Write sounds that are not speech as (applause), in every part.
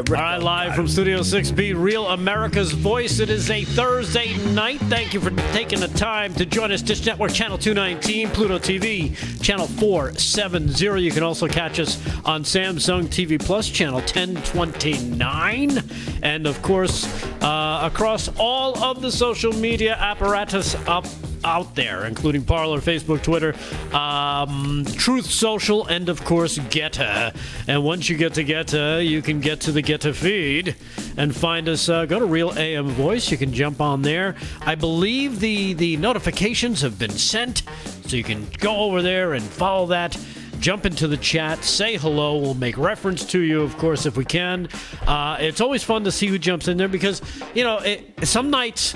All right, live from Studio 6B, Real America's Voice. It is a Thursday night. Thank you for taking the time to join us. Dish Network Channel 219, Pluto TV Channel 470. You can also catch us on Samsung TV Plus Channel 1029. And of course, uh, across all of the social media apparatus up out there, including Parler, Facebook, Twitter, um, Truth Social, and of course GETTR. And once you get to GETTR, you can get to the GETTR feed and find us. Uh, go to Real AM Voice. You can jump on there. I believe the the notifications have been sent, so you can go over there and follow that. Jump into the chat, say hello. We'll make reference to you, of course, if we can. Uh, it's always fun to see who jumps in there because, you know, it, some nights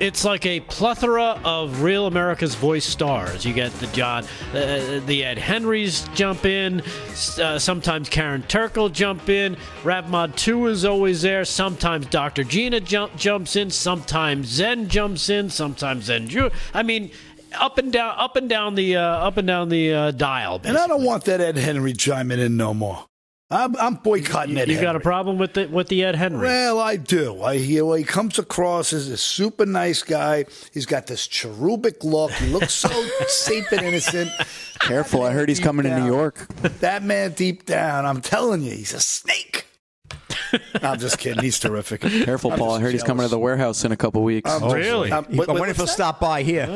it's like a plethora of real America's voice stars. You get the John, uh, the Ed Henrys jump in. Uh, sometimes Karen Turkle jump in. Ravmod Two is always there. Sometimes Dr. Gina jump, jumps in. Sometimes Zen jumps in. Sometimes Zen Ju. I mean, up and down, up and down the, uh, up and down the uh, dial. And I don't want that Ed Henry chiming in no more. I'm, I'm boycotting you, Ed you Henry. got a problem with the with the Ed Henry? Well, I do. I hear well, he comes across as a super nice guy. He's got this cherubic look. He looks so (laughs) safe and innocent. Careful, I heard he's coming to. New York. That man deep down, I'm telling you, he's a snake. No, I'm just kidding. He's terrific. Careful, I'm Paul. I just heard he's coming to the warehouse in a couple weeks. I'm Oh, really? um, I what- wonder if he'll that? stop by here.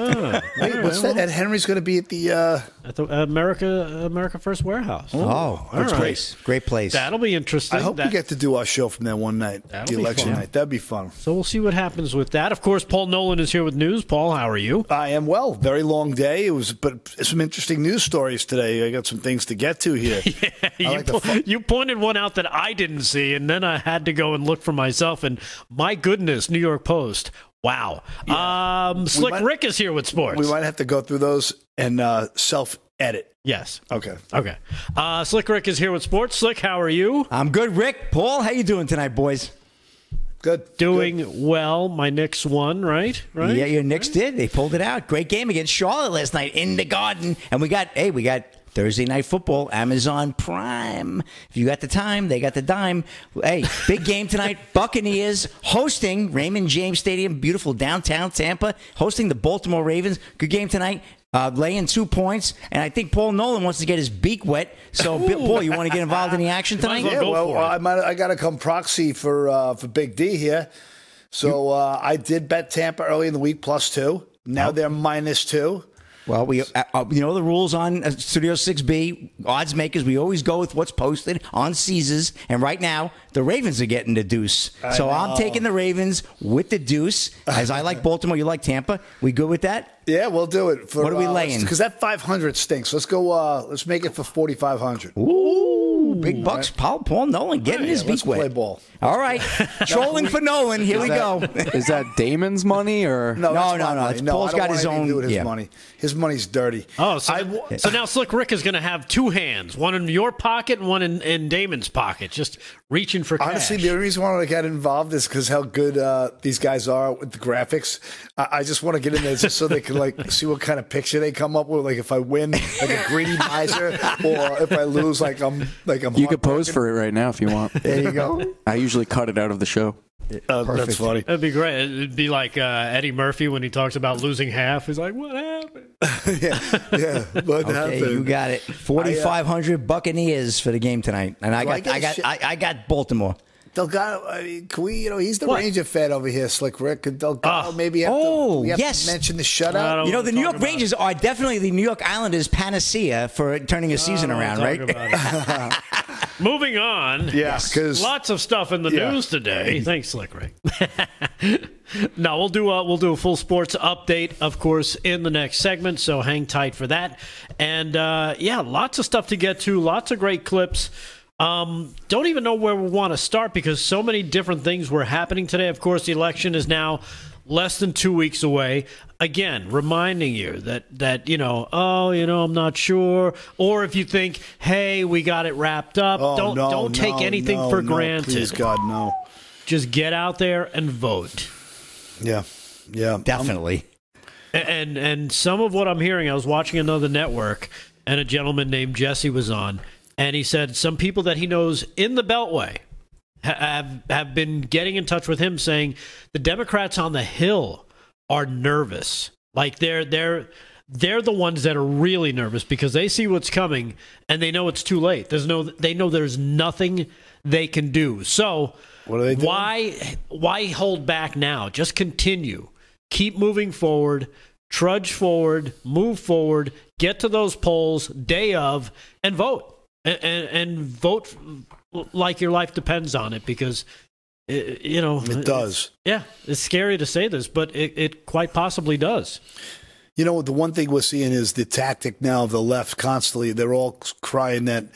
Wait, what's that? Ed Henry's going to be at the. Uh, At the America America First Warehouse. Oh, All great right. place. Great place. That'll be interesting. I hope That- we get to do our show from there one night, the election fun. night. That'd be fun. So we'll see what happens with that. Of course, Paul Nolan is here with news. Paul, how are you? I am well. Very long day. It was, but some interesting news stories today. I got some things to get to here. (laughs) you, like po- fu- you pointed one out that I didn't see, and then I had to go and look for myself. And my goodness, New York Post. Wow. Um, Slick might- Rick is here with sports. We might have to go through those and uh, self edit. yes. Okay. Okay. Uh, Slick Rick is here with sports. Slick, how are you? I'm good, Rick. Paul, how you doing tonight, boys? Good. Doing well. My Knicks won, right? Right. Yeah, your Knicks did. They pulled it out. Great game against Charlotte last night in the Garden, and we got hey, we got Thursday night football, Amazon Prime. If you got the time, they got the dime. Hey, big game tonight. (laughs) Buccaneers hosting Raymond James Stadium, beautiful downtown Tampa, hosting the Baltimore Ravens. Good game tonight. Uh, laying two points, and I think Paul Nolan wants to get his beak wet. So, Bill, Paul, you want to get involved in the action Might as tonight? well Yeah, go well, for it. I might. I got to come proxy for uh, for Big D here. So uh, I did bet Tampa early in the week plus two. Now they're minus two. Well, we uh, uh, you know the rules on uh, Studio 6B odds makers. We always go with what's posted on Caesars, and right now the Ravens are getting the deuce. so I'm taking the Ravens with the deuce. As I like Baltimore, you like Tampa. We good with that? Yeah, we'll do it. For, What are we laying? Because that five hundred stinks. Let's go. Uh, let's make it for forty five hundred. Ooh, big bucks. Paul Paul Nolan getting his Yeah, let's beak wet. play ball. All right, (laughs) trolling for Nolan. Here we go. Is that (laughs) Damon's money or? No, No, no, my no, it's- No, Paul's I don't got his own- with his yeah. money. His money's dirty. Oh, so, I now, so now Slick Rick is going to have two hands, one in your pocket and one in, in Damon's pocket, just reaching for cash. Honestly, the only reason why I want to get involved is because how good uh, these guys are with the graphics. I, I just want to get in there just so they can like see what kind of picture they come up with. Like if I win, like a greedy miser, or if I lose, like I'm like I'm. You could pose for it right now if you want. There you go. I usually cut it out of the show. Uh, that's funny. That'd be great. It'd be like uh, Eddie Murphy when he talks about losing half. He's like, "What happened?" (laughs) yeah, yeah. What Okay, happened? you got it. Forty five hundred Buccaneers for the game tonight, and I got, I got get I a got shit- I, I got Baltimore. Delgado, I mean, can we, you know, he's the What? Ranger fan over here, Slick Rick. Could Delgado Ah. maybe have Oh, to, we have yes. to mention the shutout? You know, the New York about Rangers are definitely the New York Islanders' panacea for turning a season around, right? wanna talk about it. (laughs) Moving on. Yeah, because Lots of stuff in the Yeah. news today. (laughs) Thanks, Slick Rick. (laughs) no, we'll do a we'll do a full sports update, of course, in the next segment. So hang tight for that. And uh, yeah, lots of stuff to get to. Lots of great clips. Um, don't even know where we want to start because so many different things were happening today. Of course, the election is now less than two weeks away. Again, reminding you that that you know, oh, you know, I'm not sure. Or if you think, hey, we got it wrapped up, oh, don't no, don't take no, anything no, for no, granted. Please, God, no. Just get out there and vote. Yeah, yeah. Definitely. And and some of what I'm hearing, I was watching another network, and a gentleman named Jesse was on, and he said some people that he knows in the Beltway have have been getting in touch with him saying the Democrats on the Hill are nervous. Like they're they're they're the ones that are really nervous because they see what's coming and they know it's too late. There's no they know there's nothing they can do. So What are they doing? why why hold back now? Just continue. Keep moving forward. Trudge forward, move forward, get to those polls day of, and vote, and, and, and vote like your life depends on it. Because uh, you know It does. Yeah, it's scary to say this, but it, it quite possibly does. You know, the one thing we're seeing is the tactic now of the left constantly. They're all crying that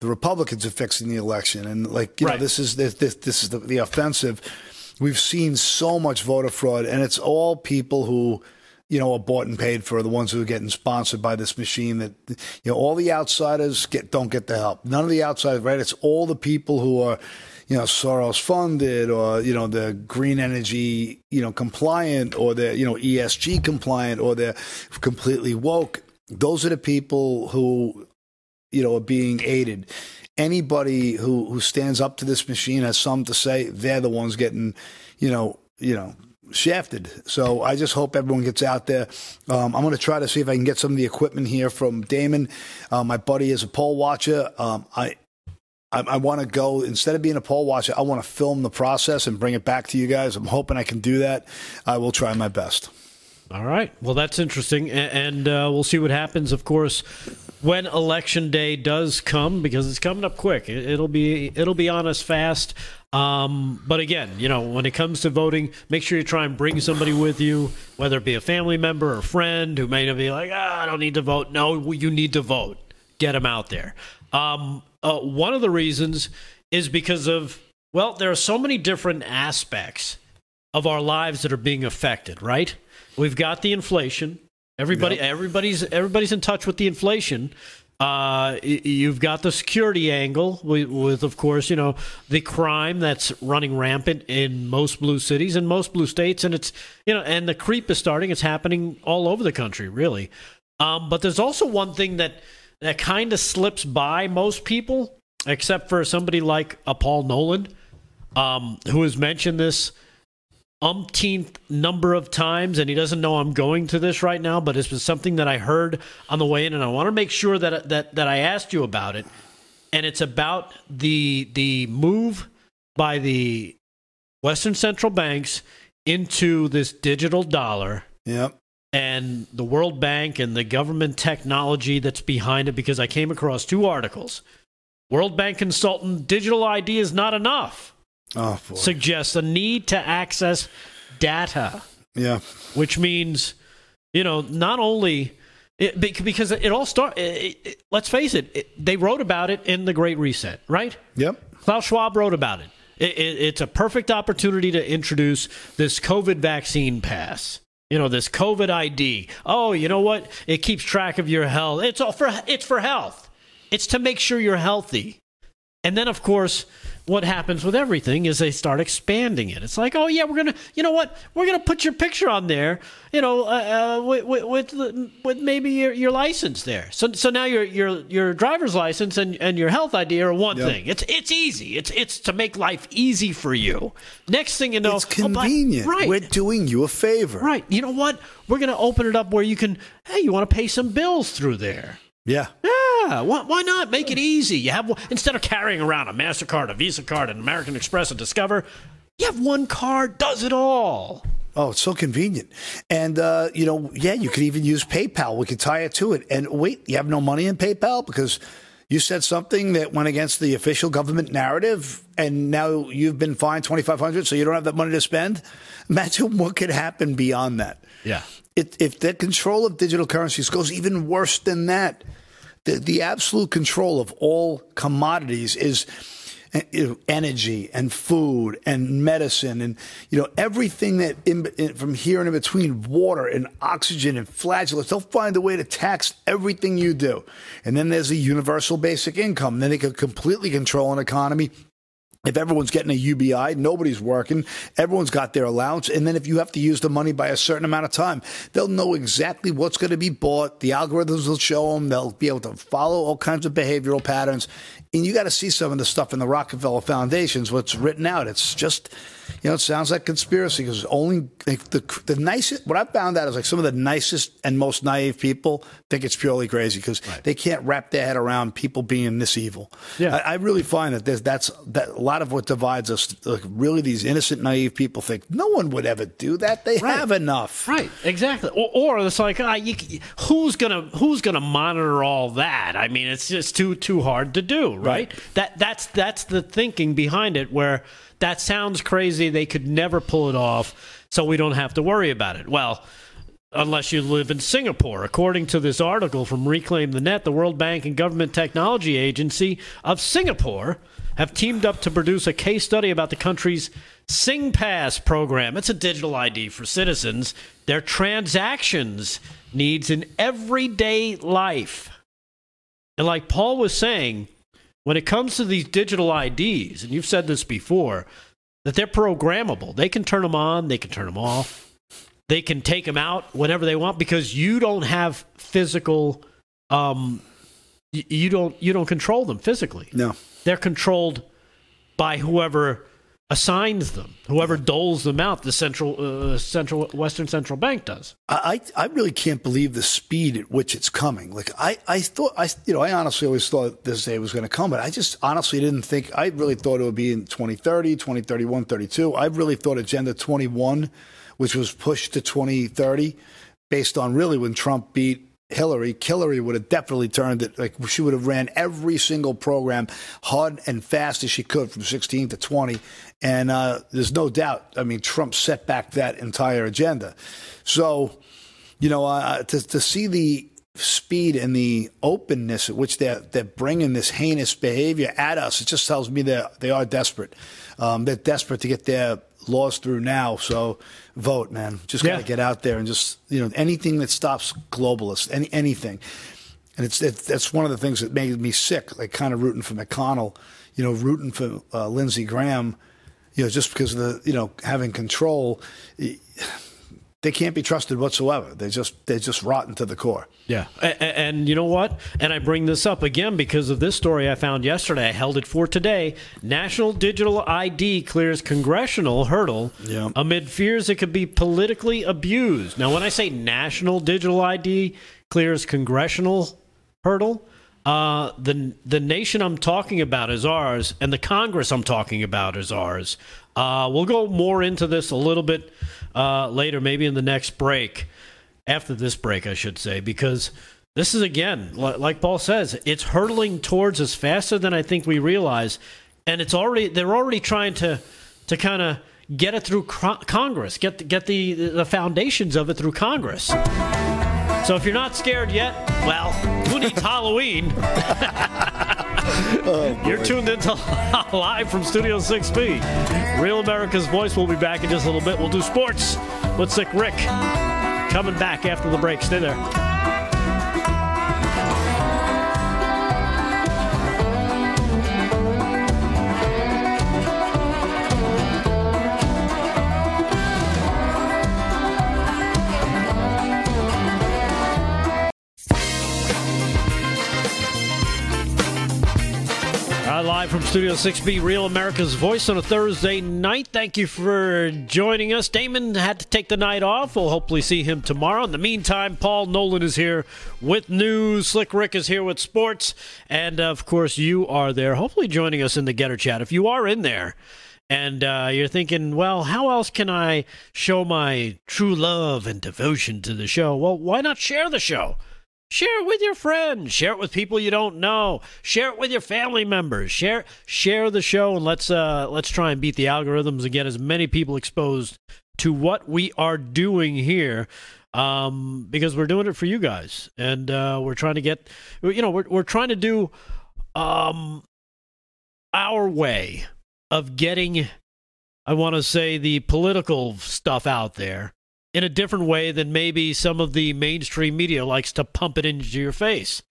the Republicans are fixing the election, and like you Right. know, this is this this, this is the, the offensive. We've seen so much voter fraud, and it's all people who. You know, are bought and paid for the ones who are getting sponsored by this machine. That you know, all the outsiders get don't get the help. None of the outsiders, right? It's all the people who are, you know, Soros funded or you know the green energy, you know, compliant or the you know ESG compliant or they're completely woke. Those are the people who you know, are being aided. Anybody who who stands up to this machine has something to say. They're the ones getting, you know, you know, shafted. So I just hope everyone gets out there. Um, I'm going to try to see if I can get some of the equipment here from Damon. Uh, my buddy is a poll watcher. Um, I. I, I want to go instead of being a poll watcher. I want to film the process and bring it back to you guys. I'm hoping I can do that. I will try my best. All right. Well, that's interesting, A- and uh, we'll see what happens. Of course, when election day does come, because it's coming up quick. It, it'll be it'll be on us fast. Um, but again, you know, when it comes to voting, make sure you try and bring somebody with you, whether it be a family member or a friend who may not be like, ah, I don't need to vote. No, you need to vote. Get them out there. Um, uh, one of the reasons is because of well, there are so many different aspects of our lives that are being affected, right? We've got the inflation. Everybody, everybody's everybody's in touch with the inflation. Uh, you've got the security angle with, with, of course, you know the crime that's running rampant in most blue cities and most blue states, and it's you know, and the creep is starting. It's happening all over the country, really. Um, but there's also one thing that that kind of slips by most people, except for somebody like a Paul Nolan, um, who has mentioned this umpteenth number of times, and he doesn't know I'm going to this right now, but it's something that I heard on the way in, and I want to make sure that that that I asked you about it. And it's about the the move by the Western central banks into this digital dollar Yep. and the World Bank and the government technology that's behind it because I came across two articles. World Bank consultant, digital ID is not enough, Oh suggests a need to access data, yeah. which means, you know, not only. It, because it all start. It, it- let's face it, it. They wrote about it in the Great Reset, right? Yep. Klaus Schwab wrote about it. It, it. It's a perfect opportunity to introduce this COVID vaccine pass. You know, this COVID ID. Oh, you know what? It keeps track of your health. It's all for it's for health. It's to make sure you're healthy. And then, of course, what happens with everything is they start expanding it. It's like, oh yeah, we're gonna, you know what? We're gonna put your picture on there, you know, uh, uh, with with, with, the- with maybe your, your license there. So so now your your your driver's license and, and your health ID are one Yep. thing. It's it's easy. It's it's to make life easy for you. Next thing you know, It's oh, but- convenient. right? We're doing you a favor. right. You know what? We're gonna open it up where you can. Hey, you want to pay some bills through there? Yeah. Yeah, why, why not make it easy? You have instead of carrying around a Mastercard, a Visa card, an American Express, a Discover, you have one card does it all. Oh, it's so convenient. And, uh, you know, yeah, you could even use PayPal. We could tie it to it. And wait, you have no money in PayPal because you said something that went against the official government narrative and now you've been fined 2500 so you don't have that money to spend? Imagine what could happen beyond that. Yeah. It, if the control of digital currencies goes even worse than that, the, the absolute control of all commodities is energy and food and medicine and you know everything that in, in, from here and in between water and oxygen and flagellates they'll find a way to tax everything you do. And then there's a universal basic income. Then they could completely control an economy if everyone's getting a UBI, nobody's working, everyone's got their allowance, and then if you have to use the money by a certain amount of time, they'll know exactly what's going to be bought. The algorithms will show them. They'll be able to follow all kinds of behavioral patterns. And you got to see some of the stuff in the Rockefeller Foundations, what's written out. It's just, you know, it sounds like conspiracy because only like, the the nicest. What I've found out is like some of the nicest and most naive people think it's purely crazy because they can't wrap their head around people being this evil. Yeah. I, I really find that there's, that's that a lot of what divides us. Like really, these innocent, naive people think no one would ever do that. They Right. have enough. Right, exactly. Or, or it's like, ah, you, who's gonna who's gonna monitor all that? I mean, it's just too too hard to do, right? Right. That that's that's the thinking behind it. Where that sounds crazy, they could never pull it off, so we don't have to worry about it. Well. Unless you live in Singapore. According to this article from Reclaim the Net, the World Bank and Government Technology Agency of Singapore have teamed up to produce a case study about the country's SingPass program. It's a digital ID for citizens, their transactions needs in everyday life. And like Paul was saying, when it comes to these digital IDs, and you've said this before, that they're programmable. They can turn them on, they can turn them off. They can take them out whenever they want because you don't have physical um you don't you don't control them physically No. they're controlled by whoever assigns them, whoever doles them out. The central, uh, central, Western Central Bank does. I, I really can't believe the speed at which it's coming. Like I, I thought I you know I honestly always thought this day was going to come, but I just honestly didn't think I really thought it would be in 2030, 2031, 32. I really thought Agenda 21, which was pushed to 2030, based on really when Trump beat Hillary, Hillary would have definitely turned it like she would have ran every single program hard and fast as she could from 16 to 20. And uh, there's no doubt. I mean, Trump set back that entire agenda. So, you know, uh, to to see the speed and the openness at which they're they're bringing this heinous behavior at us, it just tells me that they are desperate. Um, they're desperate to get their laws through now. So, vote, man. Just got to Yeah. get out there and just you know anything that stops globalists, any anything. And it's it, that's one of the things that made me sick. Like kind of rooting for McConnell, you know, rooting for uh, Lindsey Graham, you know, just because of the you know having control. They can't be trusted whatsoever. They just they're just rotten to the core. Yeah. And, and you know what? And I bring this up again because of this story I found yesterday. I held it for today. National Digital ID clears congressional hurdle Yeah. amid fears it could be politically abused. Now, when I say National Digital ID clears congressional hurdle, uh, the the nation I'm talking about is ours, and the Congress I'm talking about is ours. Uh, we'll go more into this a little bit uh, later, maybe in the next break after this break, I should say, because this is again, like Paul says, it's hurtling towards us faster than I think we realize, and it's already they're already trying to to kind of get it through Congress, get the, get the the foundations of it through Congress. So if you're not scared yet, well, who needs (laughs) Halloween? (laughs) Oh, You're tuned into (laughs) live from Studio 6B. Real America's Voice will be back in just a little bit. We'll do sports with Sick Rick. Coming back after the break. Stay there. Uh, live from Studio 6B, Real America's Voice on a Thursday night. Thank you for joining us. Damon had to take the night off. We'll hopefully see him tomorrow. In the meantime, Paul Nolan is here with news. Slick Rick is here with sports. And of course, you are there, hopefully joining us in the GETTR Chat. If you are in there, and uh, you're thinking, well, how else can I show my true love and devotion to the show? Well, why not share the show? Share it with your friends. Share it with people you don't know. Share it with your family members. Share share the show and let's uh let's try and beat the algorithms and get as many people exposed to what we are doing here. Um, because we're doing it for you guys, and uh, we're trying to get, you know, we're we're trying to do, um, our way of getting, I want to say, the political stuff out there in a different way than maybe some of the mainstream media likes to pump it into your face.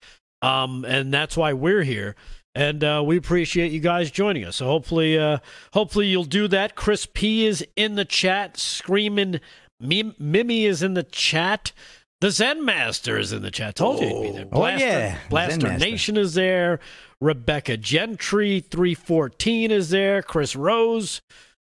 Um, and that's why we're here. and uh, we appreciate you guys joining us. So hopefully, uh, hopefully you'll do that. Chris P is in the chat, screaming. Mim- Mimi is in the chat. The Zen Master is in the chat. Told you he'd be there. Oh, Blaster, yeah. Blaster Nation is there. Rebecca Gentry, 314 is there. Chris Rose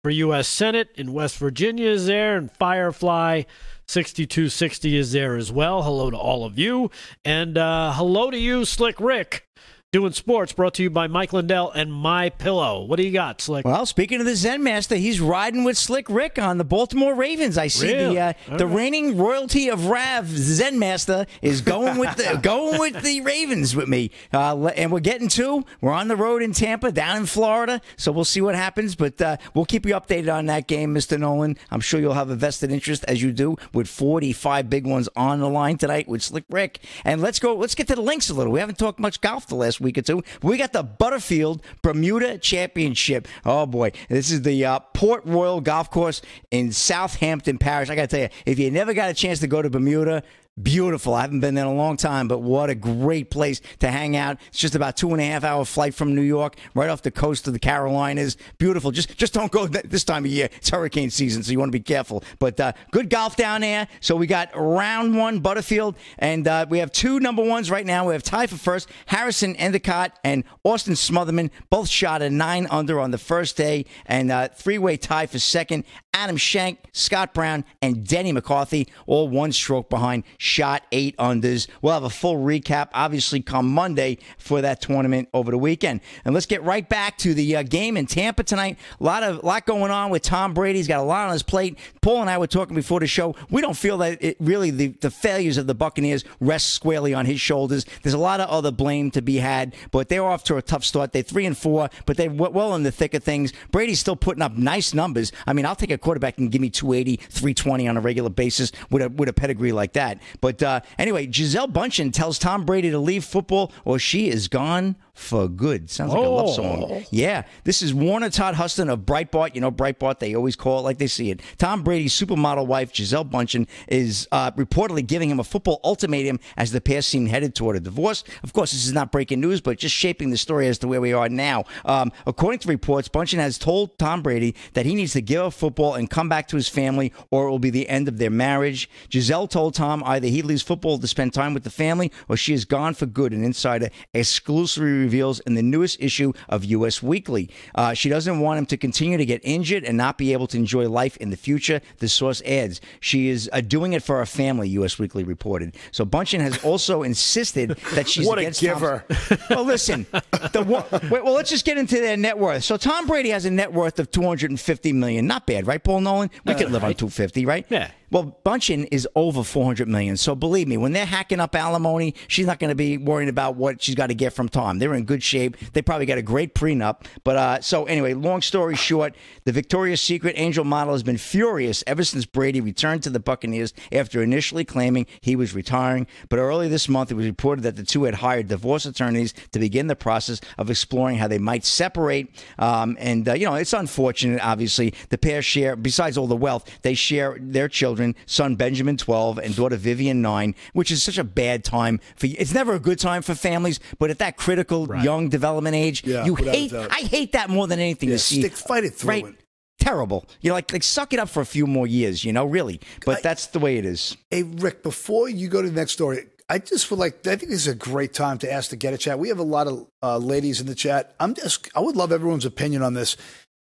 for U.S. Senate in West Virginia is there. And Firefly 6260 is there as well. Hello to all of you. And uh, hello to you, Slick Rick. Doing sports brought to you by Mike Lindell and My Pillow. What do you got, Slick? Well, speaking of the Zen Master, he's riding with Slick Rick on the Baltimore Ravens. I see Really? the uh, the right. reigning royalty of Rav Zen Master is going with the (laughs) going with the Ravens with me. Uh, and we're getting two. We're on the road in Tampa, down in Florida. So we'll see what happens. But uh, we'll keep you updated on that game, Mr. Nolan. I'm sure you'll have a vested interest as you do with 45 big ones on the line tonight with Slick Rick. And let's go. Let's get to the links a little. We haven't talked much golf the last week or two. We got the Butterfield Bermuda Championship. Oh boy, this is the uh, Port Royal Golf Course in Southampton Parish. I got to tell you, if you never got a chance to go to Bermuda. Beautiful. I haven't been there in a long time, but what a great place to hang out. It's just about two and a half hour flight from New York, right off the coast of the Carolinas. Beautiful. Just just don't go (laughs) th- this time of year. It's hurricane season, so you want to be careful. But uh, good golf down there. So we got round one, Butterfield, and uh, we have two number ones right now. We have tie for first, Harrison Endicott and Austin Smotherman, both shot a nine under on the first day, and uh, three way tie for second. Adam Schenk, Scott Brown, and Denny McCarthy, all one stroke behind, shot eight unders. We'll have a full recap, obviously, come Monday for that tournament over the weekend. And let's get right back to the uh, game in Tampa tonight. A lot of lot going on with Tom Brady. He's got a lot on his plate. Paul and I were talking before the show. We don't feel that it really the, the failures of the Buccaneers rest squarely on his shoulders. There's a lot of other blame to be had, but they're off to a tough start. They're three and four, but they're well in the thick of things. Brady's still putting up nice numbers. I mean, I'll take a quarterback can give me 280, 320 on a regular basis with a with a pedigree like that. But uh, anyway, Giselle Bundchen tells Tom Brady to leave football or she is gone for good. Sounds like a love song. Yeah, this is Warner Todd Huston of Breitbart. You know, Breitbart, they always call it like they see it. Tom Brady's supermodel wife, Giselle Bundchen, is uh, reportedly giving him a football ultimatum as the pair seem headed toward a divorce. Of course, this is not breaking news, but just shaping the story as to where we are now. Um, according to reports, Bundchen has told Tom Brady that he needs to give up football and come back to his family, or it will be the end of their marriage. Giselle told Tom either he leaves football to spend time with the family, or she is gone for good. An insider exclusively reveals in the newest issue of U.S. Weekly. Uh, she doesn't want him to continue to get injured and not be able to enjoy life in the future. The source adds she is uh, doing it for her family. U.S. Weekly reported. So Bundchen has also (laughs) insisted that she's What a against giver. Tom's- well, listen. The, one- wait, well, let's just get into their net worth. So Tom Brady has a net worth of 250 million. Not bad, right, Paul Nolan? We could live on 250, right? Yeah. Well, Bundchen is over 400 million. So believe me, when they're hacking up alimony, she's not going to be worrying about what she's got to get from Tom. They're in good shape. They probably got a great prenup. But uh, so anyway, long story short, the Victoria's Secret angel model has been furious ever since Brady returned to the Buccaneers after initially claiming he was retiring. But early this month, it was reported that the two had hired divorce attorneys to begin the process of exploring how they might separate. Um, and uh, you know, it's unfortunate. Obviously, the pair share, besides all the wealth, they share their children. Son Benjamin, twelve, and daughter Vivian, nine. Which is such a bad time for. You. It's never a good time for families, but at that critical young development age, Yeah, you hate. I hate that more than anything Yeah, to see. stick- fight it through right? it. Terrible. You know, like like suck it up for a few more years. You know, really. But I- that's the way it is. Hey, Rick, before you go to the next story, I just would like, I think this is a great time to ask to get a chat. We have a lot of uh, ladies in the chat. I'm just, I would love everyone's opinion on this.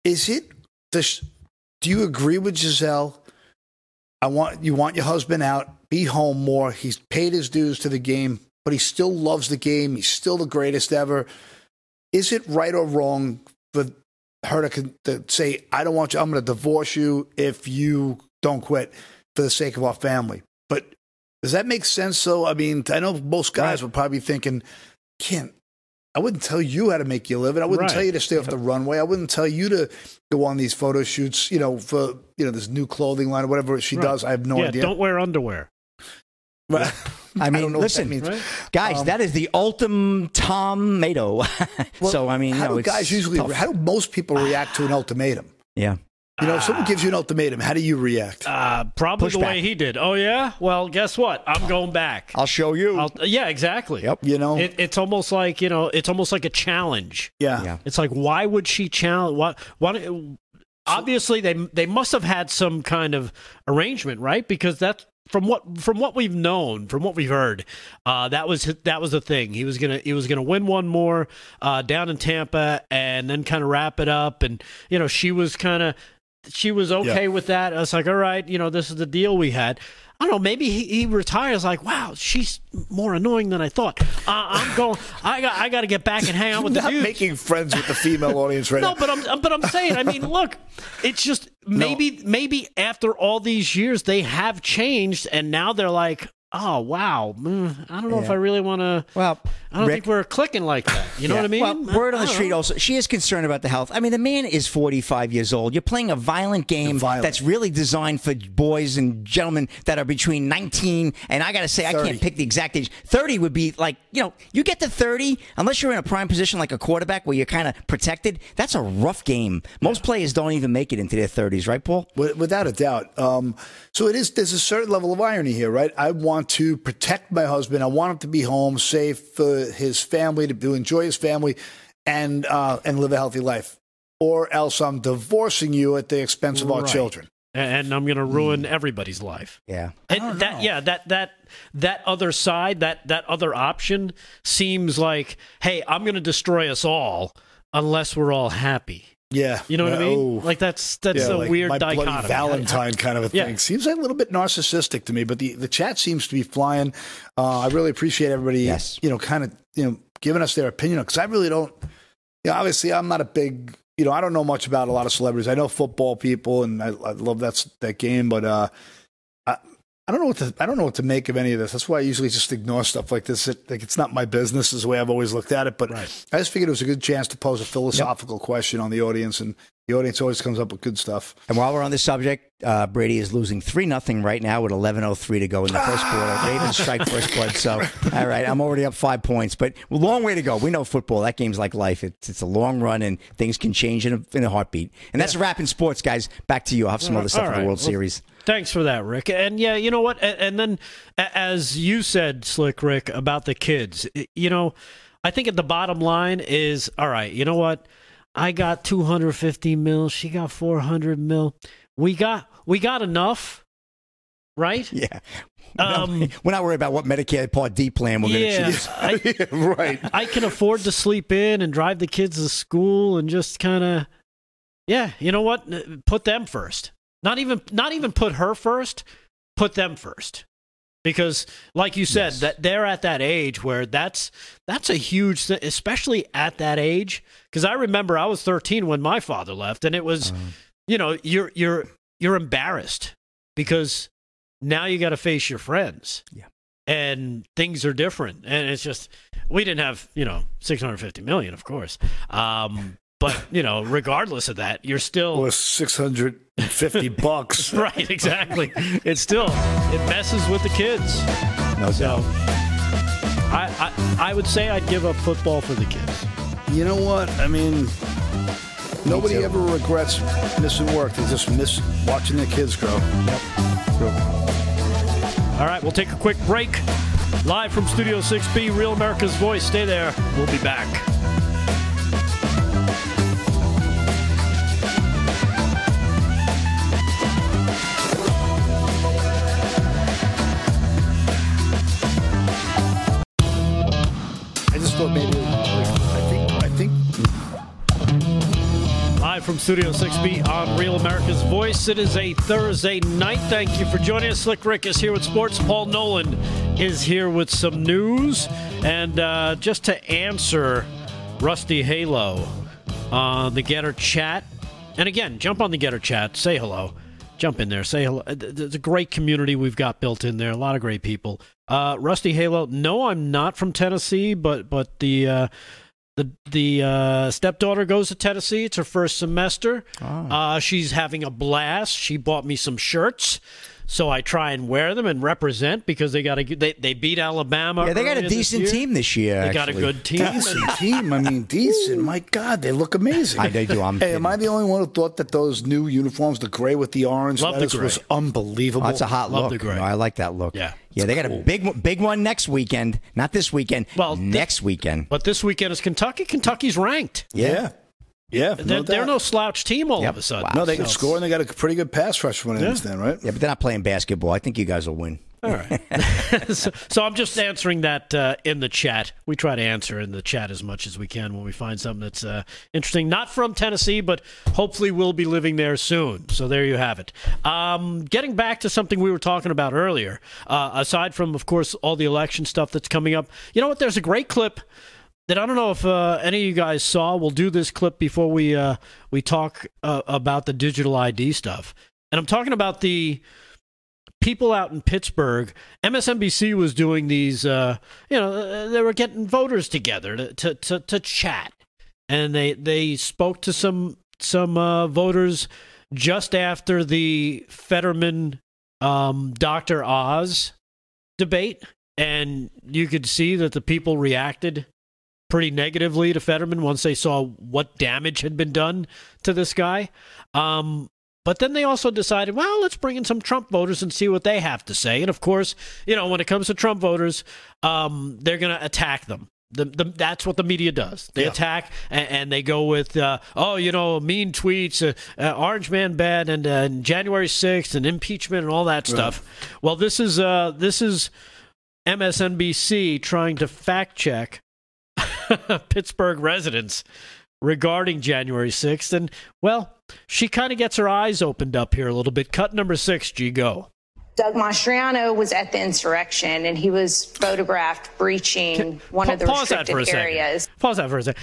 Is it, this, do you agree with Giselle? I want, you want your husband out, be home more. He's paid his dues to the game, but he still loves the game. He's still the greatest ever. Is it right or wrong for her to, to say, I don't want you, I'm going to divorce you if you don't quit for the sake of our family? But does that make sense? So, I mean, I know most guys would probably be thinking, can't, I wouldn't tell you how to make your living. I wouldn't Right. tell you to stay off the runway. I wouldn't tell you to go on these photo shoots, you know, for, you know, this new clothing line or whatever she Right. does. I have no yeah, idea. don't wear underwear. Right. (laughs) I mean, don't know what listen, that means. Right. guys, Um, that is the ultimate tomato. (laughs) Well, so I mean, how no, do it's guys usually, tough. how do most people react to an ultimatum? Yeah. You know, if someone gives you an ultimatum, how do you react? Uh, probably the Pushback. way he did. Oh yeah. Well, guess what? I'm going back. I'll show you. I'll, yeah, exactly. Yep. You know? It, it's almost like you know, it's almost like a challenge. yeah. Yeah. It's like, why would she challenge? Why? Why? Obviously, they they must have had some kind of arrangement, right? Because that's from what from what we've known, from what we've heard, uh, that was that was the thing. He was gonna he was gonna win one more uh, down in Tampa, and then kind of wrap it up. And you know, she was kind of she was okay Yeah. with that. I was like, all right, you know, this is the deal we had. I don't know. Maybe he, he retires. Like, wow, she's more annoying than I thought. Uh, I'm going. I got. I got to get back and hang out with the Not dudes. making friends with the female audience right (laughs) No, now. but I'm but I'm saying, I mean, look, it's just maybe maybe after all these years they have changed, and now they're like, oh wow, mm, I don't know if I really want to. well, I don't Rick- think we're clicking like that. You know Yeah. what I mean? Well, word on the street know. also, she is concerned about the health. I mean, the man is 45 years old. You're playing a violent game Violent. that's really designed for boys and gentlemen that are between 19 and I got to say, I can't pick the exact age. 30 would be like, you know, you get to 30, unless you're in a prime position like a quarterback where you're kind of protected, that's a rough game. Most players don't even make it into their 30s, right, Paul? Without a doubt. Um, so it is. There's a certain level of irony here, right? I want to protect my husband. I want him to be home, safe for his family, to, to enjoy his family, and uh, and live a healthy life. Or else I'm divorcing you at the expense of our children. and I'm going to ruin everybody's life. Yeah. And that yeah, that that that other side, that that other option seems like, hey, I'm going to destroy us all unless we're all happy. Yeah, You know what I Uh, mean? oh. Like that's that's Yeah, a like weird my bloody dichotomy. Valentine kind of a Yeah. thing. Seems like a little bit narcissistic to me, but the, the chat seems to be flying. Uh, I really appreciate everybody, Yes. you know, kind of, you know, giving us their opinion because I really don't. You know, obviously, I'm not a big, you know, I don't know much about a lot of celebrities. I know football people, and I, I love that that game, but uh, I, I don't know what to I don't know what to make of any of this. That's why I usually just ignore stuff like this. It, like it's not my business, is the way I've always looked at it. But I just figured it was a good chance to pose a philosophical question on the audience, and the audience always comes up with good stuff. And while we're on this subject, uh, Brady is losing 3 nothing right now with 11.03 to go in the first quarter. Ravens strike first (laughs) blood. So, all right, I'm already up five points, but long way to go. We know football. That game's like life. It's, it's a long run, and things can change in a, in a heartbeat. And that's a wrap in sports, guys. Back to you. I'll have some other stuff All in the. World Well, Series. Thanks for that, Rick. And yeah, you know what? And, and then, as you said, Slick Rick, about the kids, you know, I think at the bottom line is all right, you know what? I got 250 mil. She got 400 mil. We got we got enough, right? Yeah. Um, (laughs) we're not worried about what Medicare Part D plan we're going to yeah, choose. I, (laughs) right. I can afford to sleep in and drive the kids to school and just kind of, yeah, you know what? Put them first. Not even, not even put her first. Put them first, because, like you said, that they're at that age where that's that's a huge, thing, especially at that age. Because I remember I was 13 when my father left, and it was, you know, you're you're you're embarrassed because now you got to face your friends. Yeah. And things are different. And it's just, we didn't have, you know, 650 million, of course. Um, but, you know, regardless of that, you're still. was 650 (laughs) bucks. Right, exactly. It's still, it messes with the kids. No So doubt. I, I, I would say I'd give up football for the kids. You know what? I mean, nobody too. ever regrets missing work. They just miss watching their kids grow. Yep. All right, we'll take a quick break. Live from Studio 6B, Real America's Voice. Stay there. We'll be back. I just thought maybe, I think, I think Live from Studio 6B on Real America's Voice. It is a Thursday night. Thank you for joining us. Slick Rick is here with sports. Paul Nolan is here with some news. And uh, just to answer Rusty Halo on the GETTR chat. And again, jump on the GETTR chat. Say hello. Jump in there. Say hello. It's a great community we've got built in there. A lot of great people. Uh, Rusty Halo. No, I'm not from Tennessee, but but the uh, the the uh, stepdaughter goes to Tennessee. It's her first semester. Uh, she's having a blast. She bought me some shirts. So I try and wear them and represent because they got a they they beat Alabama. Yeah, they got a earlier this decent team this year. They got a good team. and- Decent team. I mean, decent. My God, they look amazing. I- they do. I'm hey, am I the only one who thought that those new uniforms, the gray with the orange Love the gray. was unbelievable? Oh, it's a hot Love look. the gray. No, I like that look. Yeah, yeah. They got a big, one- big one next weekend. Not this weekend. Well, th- next weekend. But this weekend is Kentucky. Kentucky's ranked. yeah, yeah. They're, no they're no slouch team all Yep. of a sudden. Wow. No, they can So- score and they got a pretty good pass rush from what I understand, right? Yeah, but they're not playing basketball. I think you guys will win. All right. (laughs) so, so I'm just answering that uh, in the chat. We try to answer in the chat as much as we can when we find something that's uh, interesting. Not from Tennessee, but hopefully we'll be living there soon. So there you have it. Um, getting back to something we were talking about earlier, uh, aside from, of course, all the election stuff that's coming up, you know what? There's a great clip that I don't know if uh, any of you guys saw. We'll do this clip before we uh, we talk uh, about the digital ID stuff. And I'm talking about the people out in Pittsburgh, MSNBC was doing these, uh, you know, uh, they were getting voters together to, to, to, to chat. And they, they spoke to some, some uh, voters just after the Fetterman um, Dr. Oz debate. And you could see that the people reacted pretty negatively to Fetterman once they saw what damage had been done to this guy. Um, but then they also decided, well, let's bring in some Trump voters and see what they have to say. And of course, you know, when it comes to Trump voters, um, they're going to attack them. The, the, that's what the media does. They attack and, and they go with, uh, oh, you know, mean tweets, uh, uh, Orange Man bad, and, uh, and January sixth, and impeachment, and all that stuff. Well, this is uh, this is MSNBC trying to fact check (laughs) Pittsburgh residents regarding January 6th. And, well, she kind of gets her eyes opened up here a little bit. Cut number six, G, go. Doug Mastriano was at the insurrection and he was photographed breaching one Pa- of the pause that for a restricted second. areas. Pause that for a second.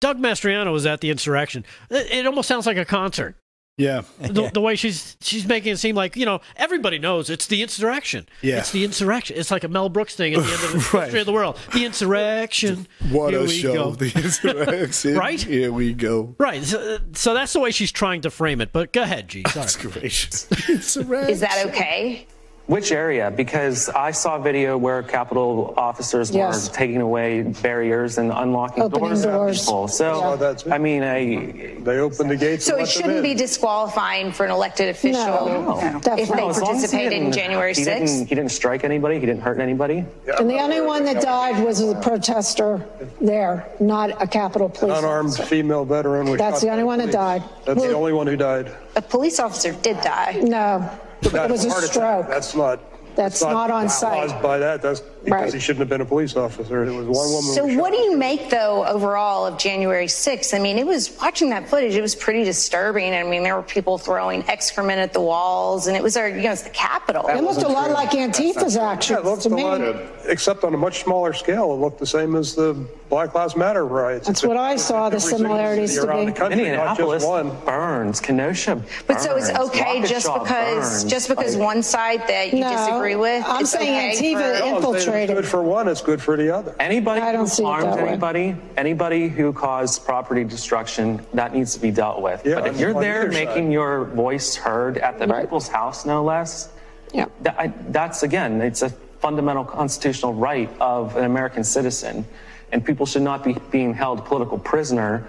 Doug Mastriano was at the insurrection. It almost sounds like a concert. Yeah. The, (laughs) the way she's she's making it seem like you know everybody knows it's the insurrection. Yeah. it's the insurrection. It's like a Mel Brooks thing at the end of (laughs) the Right. history of the world. The insurrection. (laughs) What Here a we show. go. The insurrection. Right? Here we go. Right. So, uh, so that's the way she's trying to frame it. But go ahead, G. Sorry. That's gracious. Insurrection. Is that okay? Which area? Because I saw a video where Capitol officers Yes. were taking away barriers and unlocking Opening doors. for doors. people. So, Oh, that's. I mean, I, They opened the gates. So and it let them shouldn't in. be disqualifying for an elected official No, if definitely they not. as long as he participated in didn't- January he didn't, 6th. he didn't strike anybody. He didn't hurt anybody. And the only one that died was a protester there, not a Capitol police Unarmed officer. female veteran was That's shot the only by one that police. died. That's the only one who died. A police officer did die. No, it Died was a heart attack. stroke. That's not. That's not on site. Caused site. by that. That's because Right. he shouldn't have been a police officer. It was one woman. So who what shot do you make though overall of January 6th? I mean, it was watching that footage. It was pretty disturbing. I mean, there were people throwing excrement at the walls, and it was our, you know, it's the Capitol. It looked a lot like Antifa's Yeah, actions it looked to a me. lot, except on a much smaller scale. It looked the same as the Black Lives Matter riots. That's what I saw, the similarities city to around be. the country, not Minneapolis just one. burns. Kenosha burns. But so it's okay just because burns. just because Like, one side that you No, disagree with. I'm it's saying okay Antifa for- No, I'm saying infiltrated. It's good for one. It's good for the other. Anybody I don't who see harmed that way. anybody, anybody who caused property destruction, that needs to be dealt with. Yeah, but if on- you're there making side. your voice heard at the Right. people's house, no less, Yeah. that, I, that's again, it's a fundamental constitutional right of an American citizen, and people should not be being held political prisoner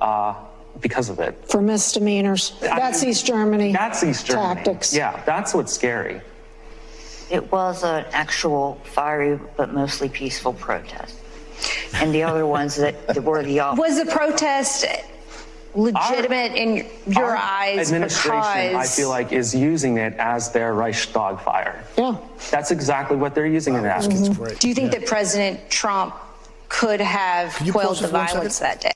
uh, because of it. For misdemeanors. That's East Germany. That's East Germany. Tactics. Yeah, that's what's scary. It was an actual fiery but mostly peaceful protest. And the other ones that, that were the opposite. Was the protest legitimate in your eyes administration, I feel like, is using it as their Reichstag fire. Yeah. That's exactly what they're using it as. do you think that President Trump could have you quelled the it for violence that day?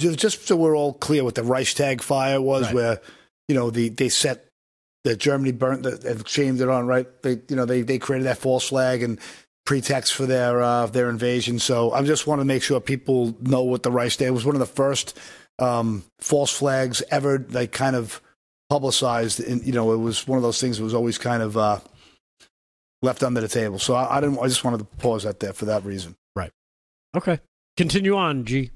Just, just so we're all clear what the Reichstag fire was, where you know the they set that Germany burnt the and shamed it on right. They you know they they created that false flag and pretext for their uh, their invasion. So I just want to make sure people know what the Reichstag was. One of the first um, false flags ever, like kind of publicized. And you know, it was one of those things that was always kind of uh, left under the table. So I, I didn't. I just wanted to pause that there for that reason. Okay. Continue on, G.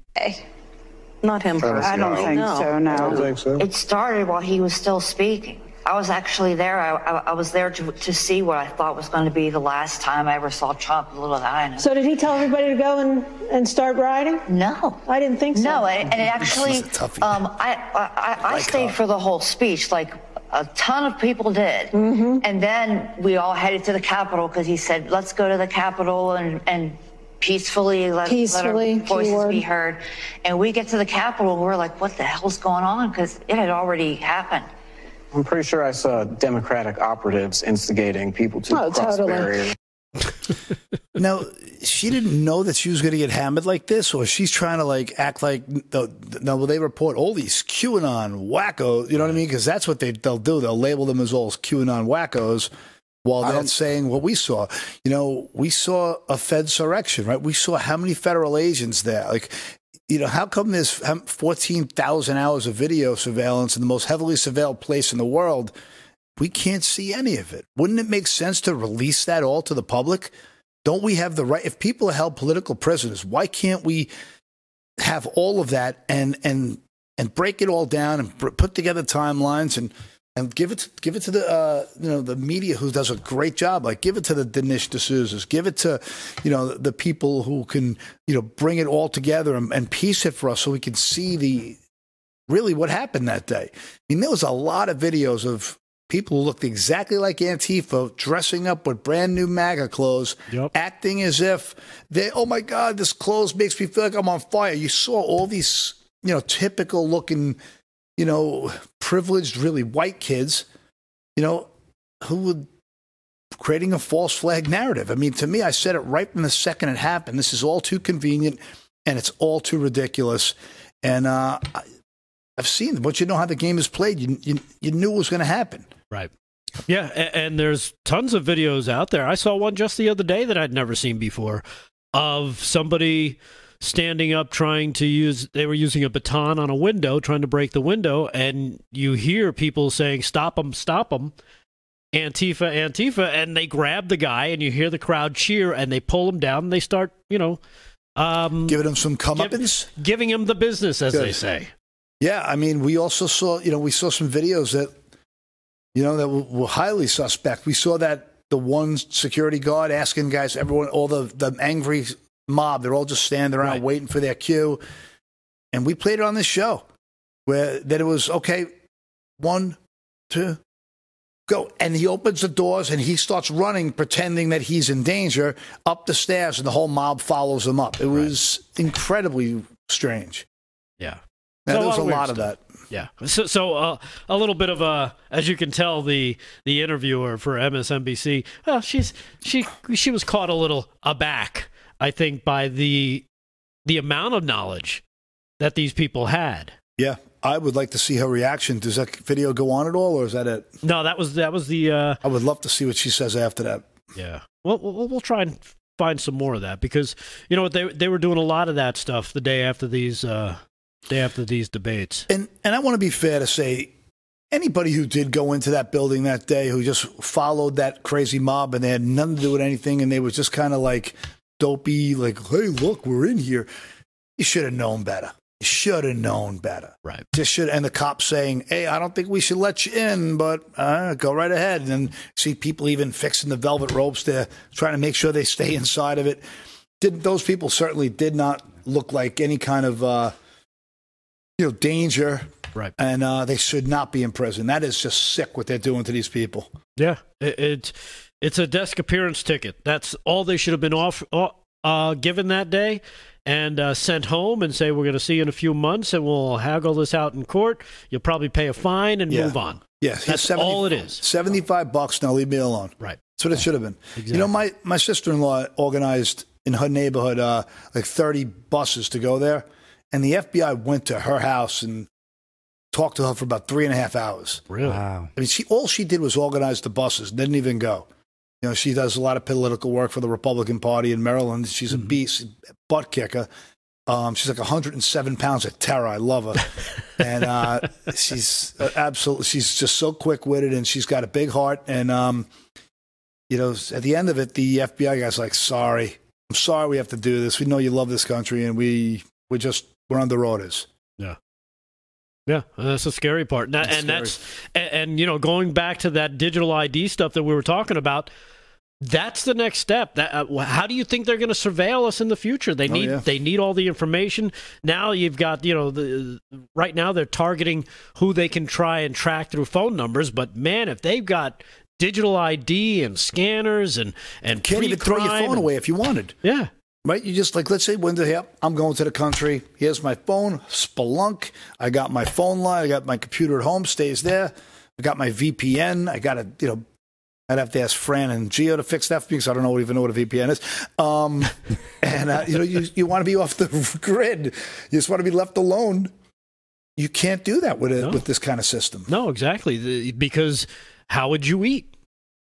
Not him personally. I don't think so, I don't think so. It started while he was still speaking. I was actually there. I, I, I was there to, to see what I thought was going to be the last time I ever saw Trump. Little did I know. So did he tell everybody to go and, and start riding? No. I didn't think so. No, and, and it actually, This is a toughie. um, I, I, I, I stayed for the whole speech. Like a ton of people did, Mm-hmm. and then we all headed to the Capitol because he said, "Let's go to the Capitol and and." Peacefully let, Peacefully, let our voices keyword. be heard. And we get to the Capitol, we're like, what the hell's going on? Because it had already happened. I'm pretty sure I saw Democratic operatives instigating people to Oh, cross totally. barriers. (laughs) Now, she didn't know that she was going to get hammered like this, or she's trying to like act like no. no well, they report all these QAnon wackos. You know what I mean? Because that's what they they'll do. They'll label them as all QAnon wackos, while they're saying what we saw. You know, we saw a Fed surrection, right? We saw how many federal agents there, like. You know, how come there's 14,000 hours of video surveillance in the most heavily surveilled place in the world? We can't see any of it. Wouldn't it make sense to release that all to the public? Don't we have the right? If people are held political prisoners, why can't we have all of that and and and break it all down and put together timelines and and give it to, give it to the uh, you know the media who does a great job. Like give it to the Dinesh D'Souza's, give it to you know the people who can you know bring it all together and, and piece it for us so we can see the really what happened that day. I mean, there was a lot of videos of people who looked exactly like Antifa, dressing up with brand new MAGA clothes, Yep. acting as if they, oh my God, this clothes makes me feel like I'm on fire. You saw all these, you know, typical looking, you know, privileged, really white kids, you know, who would creating a false flag narrative. I mean, to me, I said it right from the second it happened. This is all too convenient and it's all too ridiculous. And uh, I, I've seen, once you know how the game is played, you, you, you knew it was going to happen. Right. Yeah, and, and there's tons of videos out there. I saw one just the other day that I'd never seen before of somebody standing up trying to use they were using a baton on a window trying to break the window and you hear people saying stop them stop them antifa antifa and they grab the guy and you hear the crowd cheer and they pull him down and they start you know um Giving him some give- comeuppance. giving him the business as they say Yeah, I mean, we also saw, you know, we saw some videos that, you know, that were, were highly suspect. We saw that the one security guard asking guys, everyone, all the, the angry mob, they're all just standing around Right. waiting for their cue. And we played it on this show where that it was, okay, one, two, go. And he opens the doors and he starts running, pretending that he's in danger up the stairs, and the whole mob follows him up. It was incredibly strange. yeah Now, So there was a of weird lot of that. Yeah. So, so uh, a little bit of a, as you can tell, the the interviewer for MSNBC, well, she's she she was caught a little aback, I think, by the the amount of knowledge that these people had. Yeah, I would like to see her reaction. Does that video go on at all, or is that it? No, that was that was the uh, I would love to see what she says after that. yeah. Well, we'll we'll try and find some more of that because you know what they they were doing a lot of that stuff the day after these uh, day after these debates. And and I want to be fair to say, anybody who did go into that building that day, who just followed that crazy mob, and they had nothing to do with anything, and they was just kind of like dopey, like, hey, look, we're in here. You should have known better. You should have known better. Right. Just should. And the cops saying, "Hey, I don't think we should let you in, but uh, go right ahead." And then see people even fixing the velvet ropes there, trying to make sure they stay inside of it. Did those people certainly did not look like any kind of uh, you know danger, Right. and uh, they should not be in prison. That is just sick what they're doing to these people. Yeah, it, it's it's a desk appearance ticket. That's all they should have been off uh, given that day, and uh, sent home and say we're going to see you in a few months, and we'll haggle this out in court. You'll probably pay a fine and Yeah. move on. Yes, That's all it is. Seventy-five bucks. Now leave me alone. Right. That's what it should have been. Exactly. You know, my, my sister in law organized in her neighborhood uh, like 30 buses to go there. And the FBI went to her house and talked to her for about three and a half hours. Really? Wow. I mean, she all she did was organize the buses, didn't even go. You know, she does a lot of political work for the Republican Party in Maryland. She's a beast, butt kicker. Um, she's like 107 pounds of terror. I love her, (laughs) and uh, she's uh, absolutely. She's just so quick witted, and she's got a big heart. And um, you know, at the end of it, the FBI guy's like, "Sorry, I'm sorry, we have to do this. We know you love this country, and we we just we're under orders." Yeah. Yeah, that's the scary part. And, and that's and, and you know going back to that digital ID stuff that we were talking about. That's the next step. That, uh, how do you think they're going to surveil us in the future? They Oh, need yeah. they need all the information. Now you've got you know the right now they're targeting who they can try and track through phone numbers. But man, if they've got digital ID and scanners and and Can't even throw your phone and- away if you wanted. Yeah, Right? You just like, let's say, Windsor, yep, I'm going to the country. Here's my phone, Splunk. I got my phone line. I got my computer at home, stays there. I got my VPN. I got a you know, I'd have to ask Fran and Geo to fix that because I don't know even know what a VPN is. Um, (laughs) and, uh, you know, you, you want to be off the (laughs) grid. You just want to be left alone. You can't do that with, a, No. with this kind of system. No, exactly. The, because how would you eat?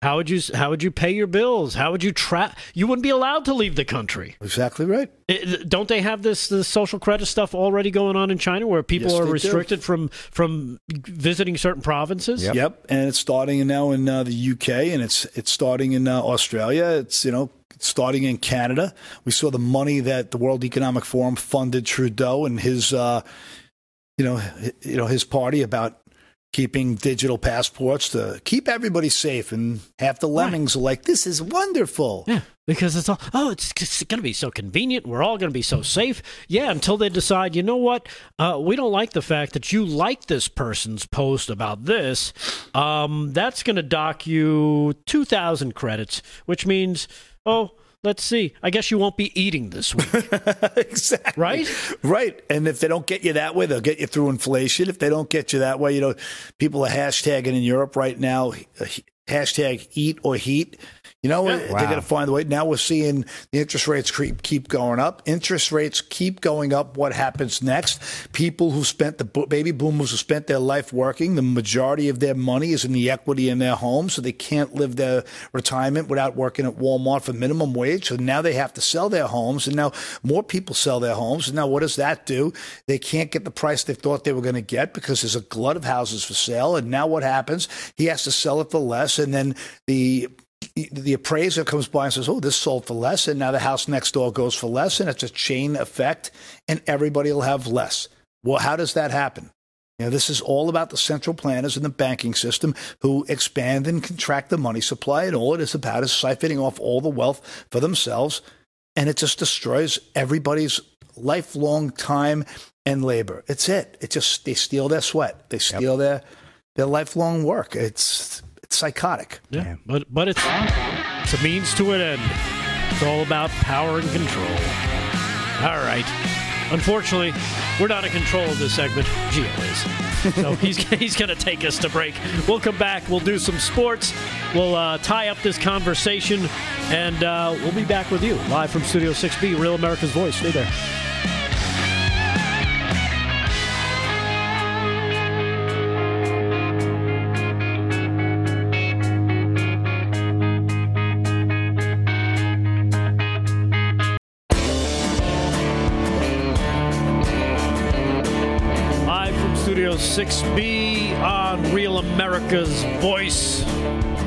How would you how would you pay your bills? How would you track? You wouldn't be allowed to leave the country. Exactly right. It- don't they have this this social credit stuff already going on in China where people Yes, are they do. restricted from from visiting certain provinces? Yep. and it's starting now in uh, the UK, and it's it's starting in uh, Australia. It's you know starting in Canada. We saw the money that the World Economic Forum funded Trudeau and his uh, you know you know his party about keeping digital passports to keep everybody safe. And half the lemmings are like, "This is wonderful." Yeah, because it's all oh, it's, it's going to be so convenient. We're all going to be so safe. Yeah, until they decide, you know what, uh, we don't like the fact that you like this person's post about this. Um, that's going to dock you two thousand credits, which means oh. Let's see. I guess you won't be eating this week. (laughs) exactly. Right? Right. And if they don't get you that way, they'll get you through inflation. If they don't get you that way, you know, people are hashtagging in Europe right now, hashtag eat or heat. You know, they're Wow. going to find a way. Now we're seeing the interest rates keep, keep going up. Interest rates keep going up. What happens next? People who spent the baby boomers who spent their life working, the majority of their money is in the equity in their home, so they can't live their retirement without working at Walmart for minimum wage. So now they have to sell their homes, and now more people sell their homes. And now what does that do? They can't get the price they thought they were going to get because there's a glut of houses for sale. And now what happens? He has to sell it for less, and then the the appraiser comes by and says, "Oh, this sold for less," and now the house next door goes for less, and it's a chain effect, and everybody will have less. Well, how does that happen? You know, this is all about the central planners in the banking system who expand and contract the money supply, and all it is about is siphoning off all the wealth for themselves, and it just destroys everybody's lifelong time and labor. It's it. It just they steal their sweat, they steal their their lifelong work. It's it's psychotic. Yeah, but but it's it's a means to an end. It's all about power and control. All right. Unfortunately, we're not in control of this segment. Gio is. So (laughs) he's, he's going to take us to break. We'll come back. We'll do some sports. We'll uh, tie up this conversation, and uh, we'll be back with you live from Studio 6B, Real America's Voice. Stay there. 6B on Real America's Voice.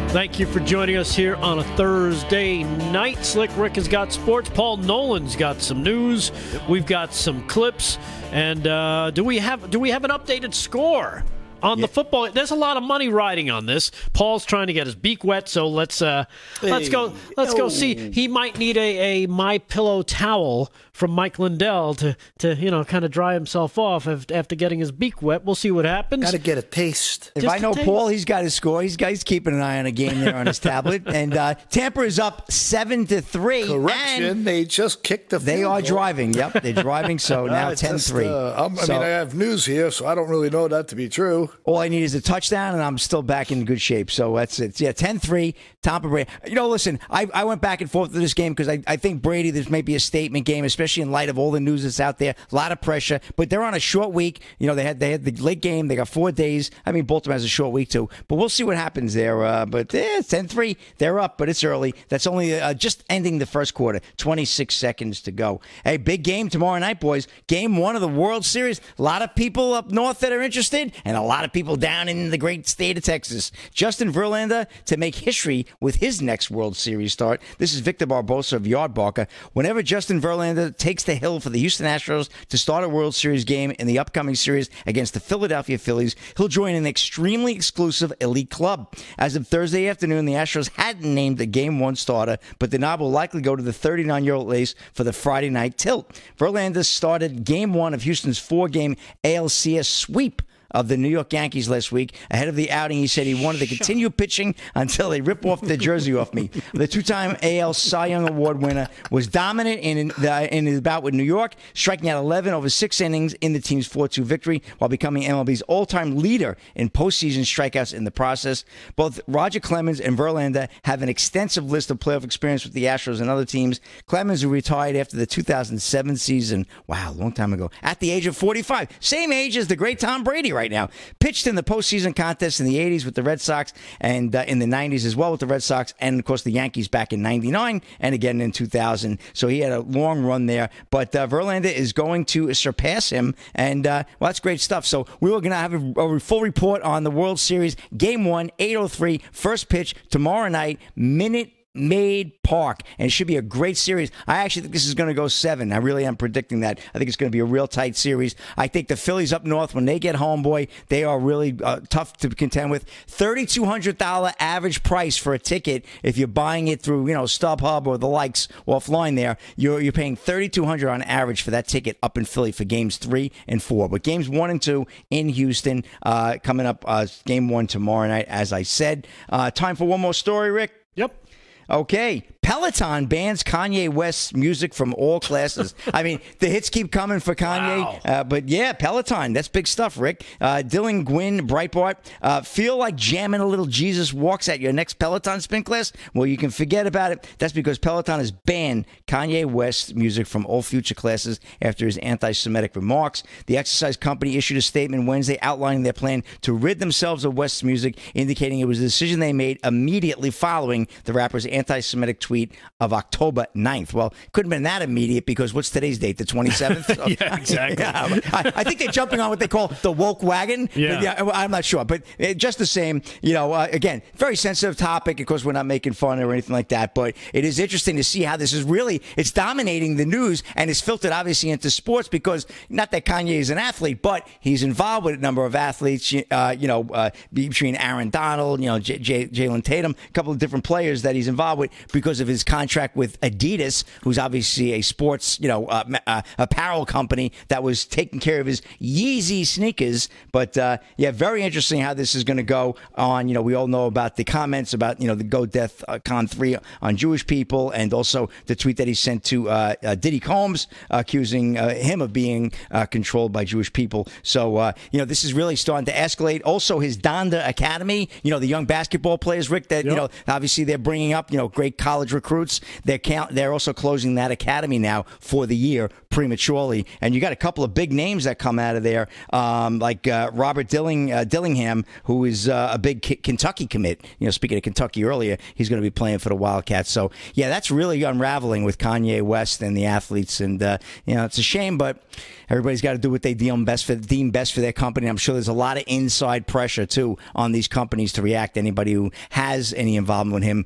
Thank you for joining us here on a Thursday night. Slick Rick has got sports. Paul Nolan's got some news. We've got some clips. And uh, do we have do we have an updated score on the football? There's a lot of money riding on this. Paul's trying to get his beak wet, so let's uh, let's go let's go see. He might need a, a my pillow towel from Mike Lindell to to you know kind of dry himself off af- after getting his beak wet. We'll see what happens. Got to get a taste. If Just I a know taste. Paul, he's got his score. He's, got, he's keeping an eye on a game there on his (laughs) tablet. And uh, Tampa is up seven to three. Correction. and They just kicked the. They field are goal. driving. Yep, they're (laughs) driving. So now I 10 just, 3. uh, I'm- I So mean, I have news here, so I don't really know that to be true. all I need is a touchdown, and I'm still back in good shape. So that's it. Yeah, 10 3, Tampa Brady. You know, listen, I, I went back and forth to this game because I, I think Brady, this may be a statement game, especially in light of all the news that's out there. A lot of pressure, but they're on a short week. You know, they had they had the late game. They got four days. I mean, Baltimore has a short week too, but we'll see what happens there. Uh, but yeah, 10 3, they're up, but it's early. That's only uh, just ending the first quarter, 26 seconds to go. Hey, big game tomorrow night, boys. Game one of the World Series. A lot of people up north that are interested, and a lot of people down in the great state of Texas. Justin Verlander to make history with his next World Series start. This is Victor Barbosa of Yardbarker. Whenever Justin Verlander takes the hill for the Houston Astros to start a World Series game in the upcoming series against the Philadelphia Phillies, he'll join an extremely exclusive elite club. As of Thursday afternoon, the Astros hadn't named a game one starter, but the nod will likely go to the 39 year old ace for the Friday night tilt. Verlander started game one of Houston's four game ALCS sweep of the New York Yankees last week. Ahead of the outing, he said he wanted to continue pitching until they rip off the jersey off me. (laughs) The two-time AL Cy Young Award winner was dominant in the in his bout with New York, striking out 11 over six innings in the team's 4-2 victory, while becoming MLB's all-time leader in postseason strikeouts in the process. Both Roger Clemens and Verlander have an extensive list of playoff experience with the Astros and other teams. Clemens, who retired after the 2007 season, wow, long time ago, at the age of 45, same age as the great Tom Brady right now. Pitched in the postseason contest in the 80s with the Red Sox and uh, in the 90s as well with the Red Sox, and of course the Yankees back in 99 and again in 2000. So he had a long run there. But uh, Verlander is going to surpass him, and uh, well, that's great stuff. So we were going to have a, a full report on the World Series Game 1, 803, first pitch tomorrow night, minute Maid Park, and it should be a great series. I actually think this is going to go seven. I really am predicting that. I think it's going to be a real tight series. I think the Phillies up north, when they get home, boy, they are really uh, tough to contend with. Thirty-two hundred dollar average price for a ticket if you're buying it through, you know, StubHub or the likes offline. There, you're you're paying thirty-two hundred on average for that ticket up in Philly for games three and four. But games one and two in Houston uh, coming up. Uh, game one tomorrow night, as I said. Uh, time for one more story, Rick. Yep. Okay. Peloton bans Kanye West's music from all classes. (laughs) I mean, the hits keep coming for Kanye. Wow. Uh, but yeah, Peloton, that's big stuff, Rick. Uh, Dylan Gwinn, Breitbart, uh, feel like jamming a little Jesus walks at your next Peloton spin class? Well, you can forget about it. That's because Peloton has banned Kanye West's music from all future classes after his anti Semitic remarks. The exercise company issued a statement Wednesday outlining their plan to rid themselves of West's music, indicating it was a decision they made immediately following the rapper's anti Semitic tweet of October 9th. Well, couldn't have been that immediate because what's today's date? The 27th? (laughs) Yeah, exactly. (laughs) Yeah, I, I think they're jumping on what they call the woke wagon. Yeah. But I'm not sure. But uh, just the same, you know, uh, again, very sensitive topic. Of course, we're not making fun or anything like that. But it is interesting to see how this is really, it's dominating the news and it's filtered obviously into sports because not that Kanye is an athlete, but he's involved with a number of athletes, uh, you know, uh, between Aaron Donald, you know, J- J- Jalen Tatum, a couple of different players that he's involved with because of his contract with Adidas, who's obviously a sports, you know, uh, uh, apparel company that was taking care of his Yeezy sneakers. But uh, yeah, very interesting how this is going to go on. You know, we all know about the comments about you know the Go Death uh, Con three on Jewish people, and also the tweet that he sent to uh, uh, Diddy Combs accusing uh, him of being uh, controlled by Jewish people. So uh, you know, this is really starting to escalate. Also, his Donda Academy, you know, the young basketball players, Rick, that you know, obviously they're bringing up, you know, great college recruits. They're count, they're also closing that academy now for the year prematurely. And you got a couple of big names that come out of there, um, like uh, Robert Dilling, uh, Dillingham, who is uh, a big K- Kentucky commit. You know, speaking of Kentucky earlier, he's going to be playing for the Wildcats. So yeah, that's really unraveling with Kanye West and the athletes. And uh, you know, it's a shame, but everybody's got to do what they deem best for deem best for their company. I'm sure there's a lot of inside pressure too on these companies to react. Anybody who has any involvement with him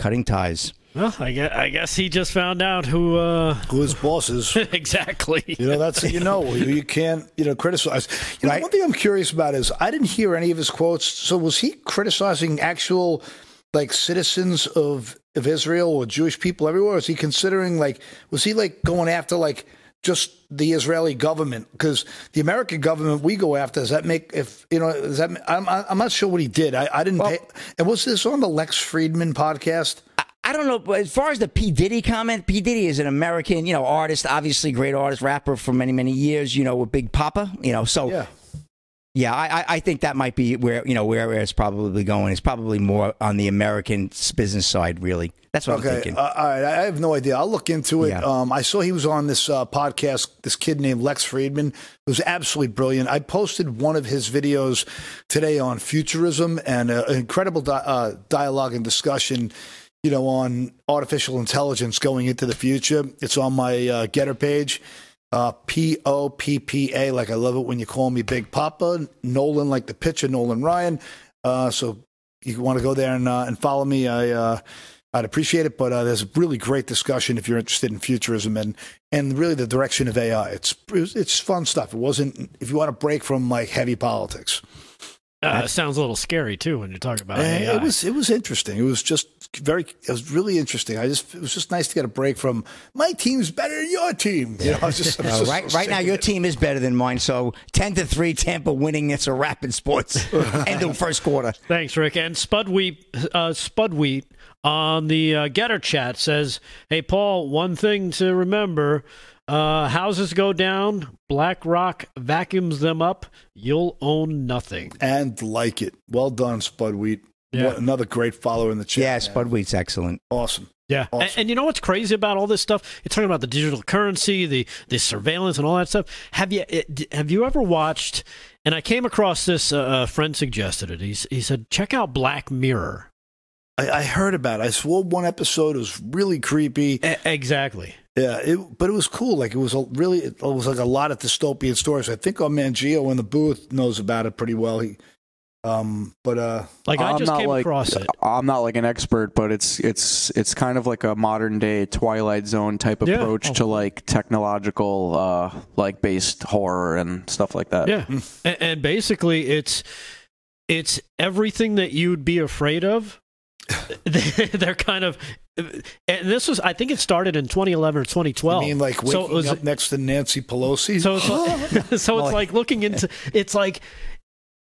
cutting ties. Well, I guess, I guess he just found out who. Uh, Who his boss is. (laughs) exactly. You know, that's you know, you can't you know criticize. You know, one thing I'm curious about is I didn't hear any of his quotes. So was he criticizing actual like citizens of of Israel or Jewish people everywhere? Was he considering like was he like going after like just the Israeli government because the American government we go after does that make if you know does that I'm I'm not sure what he did. I, I didn't pay and was this on the Lex Fridman podcast? I don't know, but as far as the P. Diddy comment, P. Diddy is an American, you know, artist, obviously great artist, rapper for many many years, you know, with Big Poppa, you know, so yeah Yeah, I, I- think that might be where you know where, where it's probably going. It's probably more on the American business side, really. That's what I'm thinking. uh, all right. I have no idea. I'll look into it. Yeah. Um, I saw he was on this uh, podcast. This kid named Lex Fridman It was absolutely brilliant. I posted one of his videos today on futurism and uh, an incredible di- uh, dialogue and discussion. You know, on artificial intelligence going into the future. It's on my uh, GETTR page. Uh, P O P P A, like I love it when you call me Big Poppa. Nolan, like the pitcher, Nolan Ryan. Uh, so you want to go there and uh, and follow me. I uh, I'd appreciate it. But uh, there's a really great discussion if you're interested in futurism and and really the direction of AI. It's it's fun stuff. It wasn't if you want to break from like heavy politics. Uh, sounds a little scary too when you're talking about Uh, AI. It was it was interesting. It was just very it was really interesting. I just it was just nice to get a break from my team's better than your team. You know, I was just, I was (laughs) Uh, just right, so right now, your it. team is better than mine. So ten to three, Tampa winning. It's a wrap in sports. (laughs) End of first quarter. Thanks, Rick. And Spudwheat, uh, Spudwheat on the uh, GETTR chat says, "Hey, Paul, one thing to remember: uh, houses go down, BlackRock vacuums them up. You'll own nothing." and like it. Well done, Spudwheat. Yeah. What, another great follower in the chat. Yeah, man. Spudwheat's excellent. Awesome. Yeah, Awesome. and, and you know what's crazy about all this stuff? You're talking about the digital currency, the the surveillance, and all that stuff. Have you it, have you ever watched? And I came across this. Uh, a friend suggested it. He he said, "Check out Black Mirror." I, I heard about it. I saw one episode. It was really creepy. E- exactly. Yeah, it, but it was cool. Like it was a really, it was like a lot of dystopian stories. I think our man Gio in the booth knows about it pretty well. He, um, but uh, Like I I'm just not came like across it. I'm not like an expert, but it's it's it's kind of like a modern day Twilight Zone type Yeah. approach Oh. to like technological uh like based horror and stuff like that. Yeah, and, and basically, it's it's everything that you'd be afraid of. (laughs) They're kind of, and this was I think it started in 2011 or 2012. I mean, like waking so it was, up next to Nancy Pelosi. so it's like, (gasps) (laughs) so it's like looking into. It's like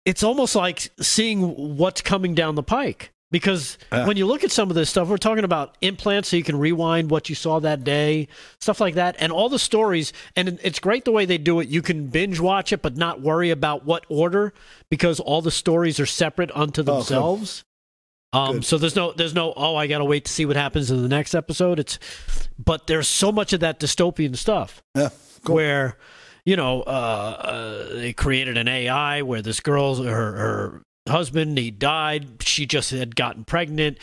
it's almost like seeing what's coming down the pike. Because Yeah. when you look at some of this stuff, we're talking about implants so you can rewind what you saw that day, stuff like that, and all the stories. And it's great the way they do it. You can binge watch it, but not worry about what order because all the stories are separate unto oh, cool. themselves. Um, so there's no, there's no. Oh, I gotta wait to see what happens in the next episode. It's, but there's so much of that dystopian stuff yeah, cool. where you know uh, uh, they created an AI where this girl's her her husband he died. She just had gotten pregnant.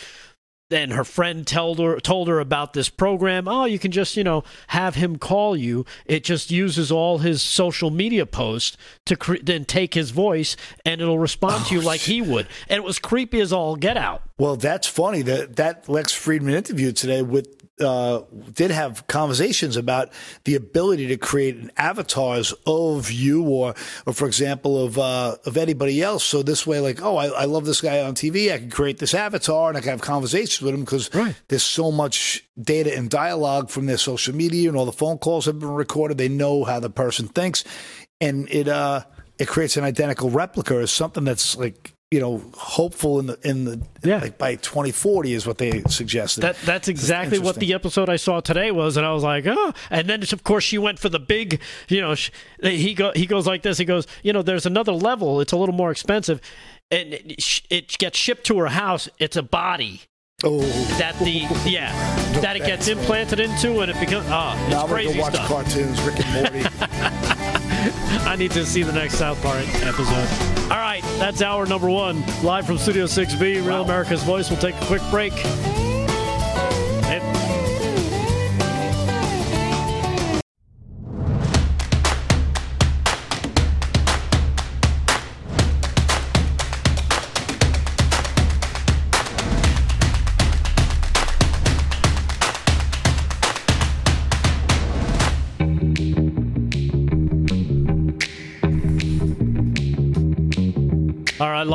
Then her friend told her told her about this program. Oh, you can just you know have him call you. It just uses all his social media posts to cre- then take his voice and it'll respond to you oh, like he would. And it was creepy as all get out. Well, that's funny. That that Lex Fridman interview today with uh, did have conversations about the ability to create an avatars of you, or or for example of uh, of anybody else. So this way, like, oh, I, I love this guy on TV. I can create this avatar and I can have conversations with him because Right. there's so much data and dialogue from their social media and all the phone calls have been recorded. They know how the person thinks, and it uh it creates an identical replica or something that's like you know hopeful in the in the Yeah. like by 2040 is what they suggested. That that's exactly what the episode I saw today was, and I was like, oh. And then of course she went for the big, you know, sh- he go he goes like this. He goes, you know, there's another level. It's a little more expensive, and it, it gets shipped to her house. It's a body oh. that the yeah (laughs) that it gets implanted into, and it becomes ah, it's Now I'm gonna go watch stuff. cartoons, Rick and Morty. (laughs) (laughs) I need to see the next South Park episode. All right, that's hour number one, live from Studio 6B, Real America's Voice. We'll take a quick break.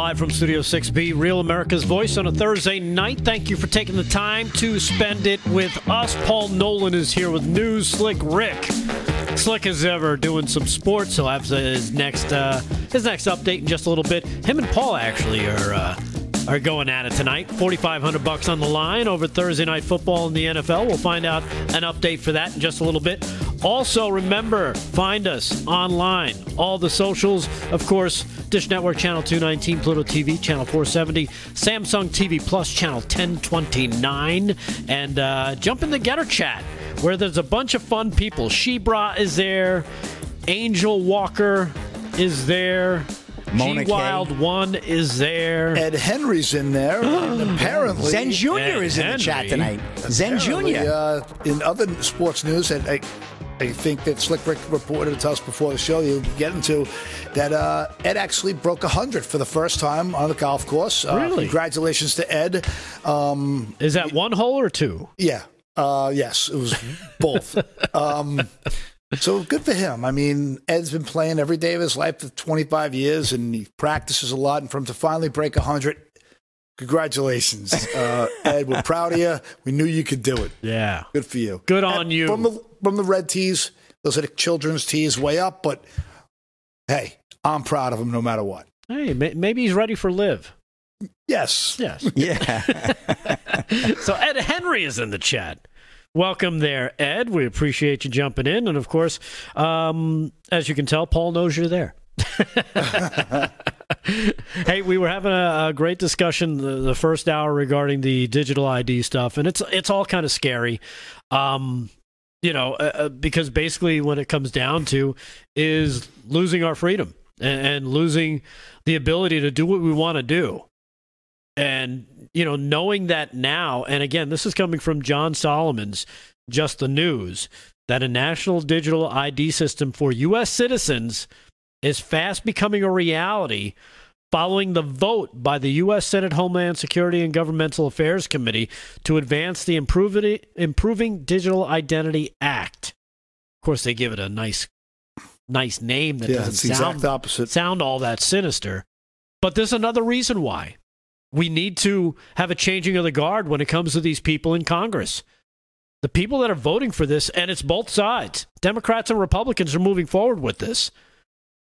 Live from Studio 6B, Real America's Voice on a Thursday night. Thank you for taking the time to spend it with us. Paul Nolan is here with News Slick Rick. Slick as ever, doing some sports. He'll have his next uh, his next update in just a little bit. Him and Paul actually are uh, are going at it tonight. Forty five hundred bucks on the line over Thursday night football in the NFL. We'll find out an update for that in just a little bit. Also, remember, find us online, all the socials, of course, Dish Network Channel 219, Pluto TV Channel 470, Samsung TV Plus Channel 1029, and uh, jump in the GETTR chat where there's a bunch of fun people. Shebra is there, Angel Walker is there. Mona G Kay. Wild One is there. Ed Henry's in there. (gasps) apparently, Zen Jr. Ed is in the chat Henry. tonight. Zen Jr. Uh, in other sports news, and I, I think that Slick Rick reported to us before the show. You'll get into that. Uh, Ed actually broke hundred for the first time on the golf course. Uh, Really? Congratulations to Ed. Um, Is that one hole or two? yeah. Uh, yes, it was both. (laughs) um, so good for him. I mean, Ed's been playing every day of his life for 25 years, and he practices a lot. And for him to finally break 100, congratulations, (laughs) uh, Ed. We're proud of you. We knew you could do it. Yeah. Good for you. Good on And you. From from the red tees, those are the children's tees, way up. But hey, I'm proud of him no matter what. Hey, may- maybe he's ready for live. Yes. Yes. (laughs) Yeah. (laughs) so Ed Henry is in the chat. Welcome there, Ed. We appreciate you jumping in, and of course, um, as you can tell, Paul knows you're there. (laughs) hey, we were having a, a great discussion the, the first hour regarding the digital ID stuff, and it's it's all kind of scary. Um, you know, uh, uh, because basically, when it comes down to is losing our freedom and, and losing the ability to do what we want to do. And you know knowing that now and again this is coming from john solomon's just the news that a national digital id system for us citizens is fast becoming a reality following the vote by the U.S. Senate Homeland Security and Governmental Affairs Committee to advance the Improving, Improving Digital Identity Act. Of course, they give it a nice, nice name that Yeah, doesn't sound opposite. sound all that sinister. But there's another reason why we need to have a changing of the guard when it comes to these people in Congress. The people that are voting for this, and it's both sides. Democrats and Republicans are moving forward with this.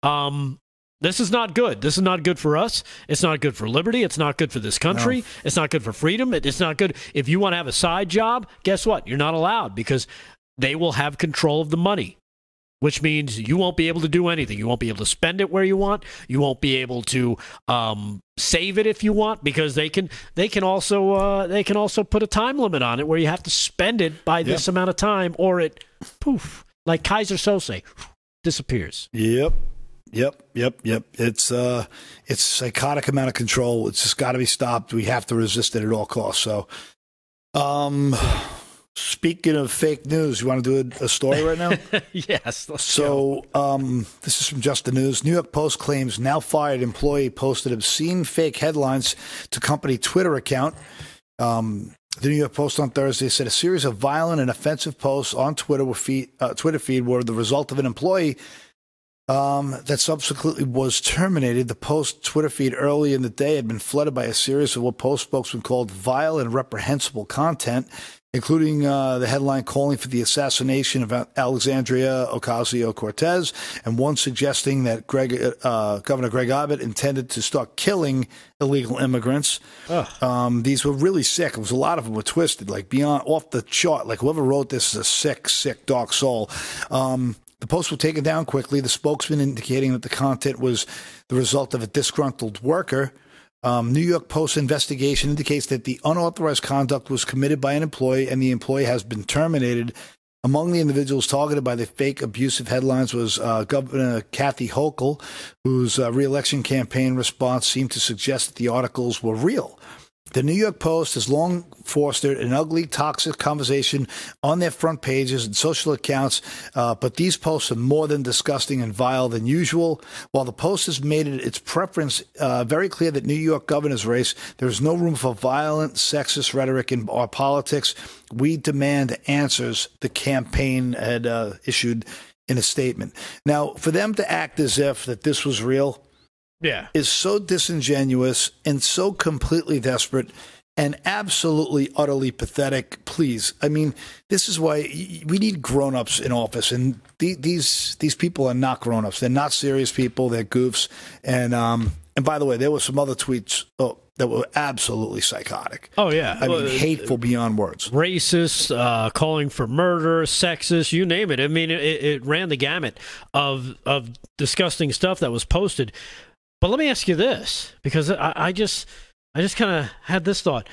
Um, this is not good. This is not good for us. It's not good for liberty. It's not good for this country. It's not good for freedom. It- It's not good. If you want to have a side job, guess what? You're not allowed because they will have control of the money which means you won't be able to do anything. You won't be able to spend it where you want. You won't be able to um, save it if you want because they can. They can also uh, they can also put a time limit on it where you have to spend it by this amount of time, or it poof like Keyser Soze disappears. Yep. Yep, yep, yep. It's uh it's psychotic amount of control. It's just got to be stopped. We have to resist it at all costs. So um speaking of fake news, you want to do a, a story right now? (laughs) yes. So, um, this is from Just the News. New York Post claims now fired employee posted obscene fake headlines to company Twitter account. Um, the New York Post on Thursday said a series of violent and offensive posts on Twitter feed, uh, Twitter feed were the result of an employee um, that subsequently was terminated. The Post Twitter feed early in the day had been flooded by a series of what Post spokesman called vile and reprehensible content, including uh, the headline calling for the assassination of Alexandria Ocasio Cortez, and one suggesting that Greg, uh, Governor Greg Abbott intended to start killing illegal immigrants. Um, these were really sick. It was a lot of them were twisted, like beyond off the chart. Like whoever wrote this is a sick, sick, dark soul. Um, the post was taken down quickly, the spokesman indicating that the content was the result of a disgruntled worker. Um, New York Post investigation indicates that the unauthorized conduct was committed by an employee and the employee has been terminated. Among the individuals targeted by the fake abusive headlines was uh, Governor Kathy Hochul, whose uh, reelection campaign response seemed to suggest that the articles were real. The New York Post has long fostered an ugly, toxic conversation on their front pages and social accounts, uh, but these posts are more than disgusting and vile than usual. While the Post has made it its preference uh, very clear that New York governor's race, there is no room for violent, sexist rhetoric in our politics. We demand answers, the campaign had uh, issued in a statement. Now, for them to act as if that this was real, yeah. is so disingenuous and so completely desperate and absolutely utterly pathetic. Please, I mean, this is why we need grown-ups in office, and the, these these people are not grown-ups. They're not serious people. They're goofs. And um, and by the way, there were some other tweets oh, that were absolutely psychotic. Oh yeah. I mean, Well, hateful beyond words. racist, uh, calling for murder, sexist, you name it. I mean, it, it ran the gamut of of disgusting stuff that was posted. But let me ask you this, because I, I just I just kind of had this thought.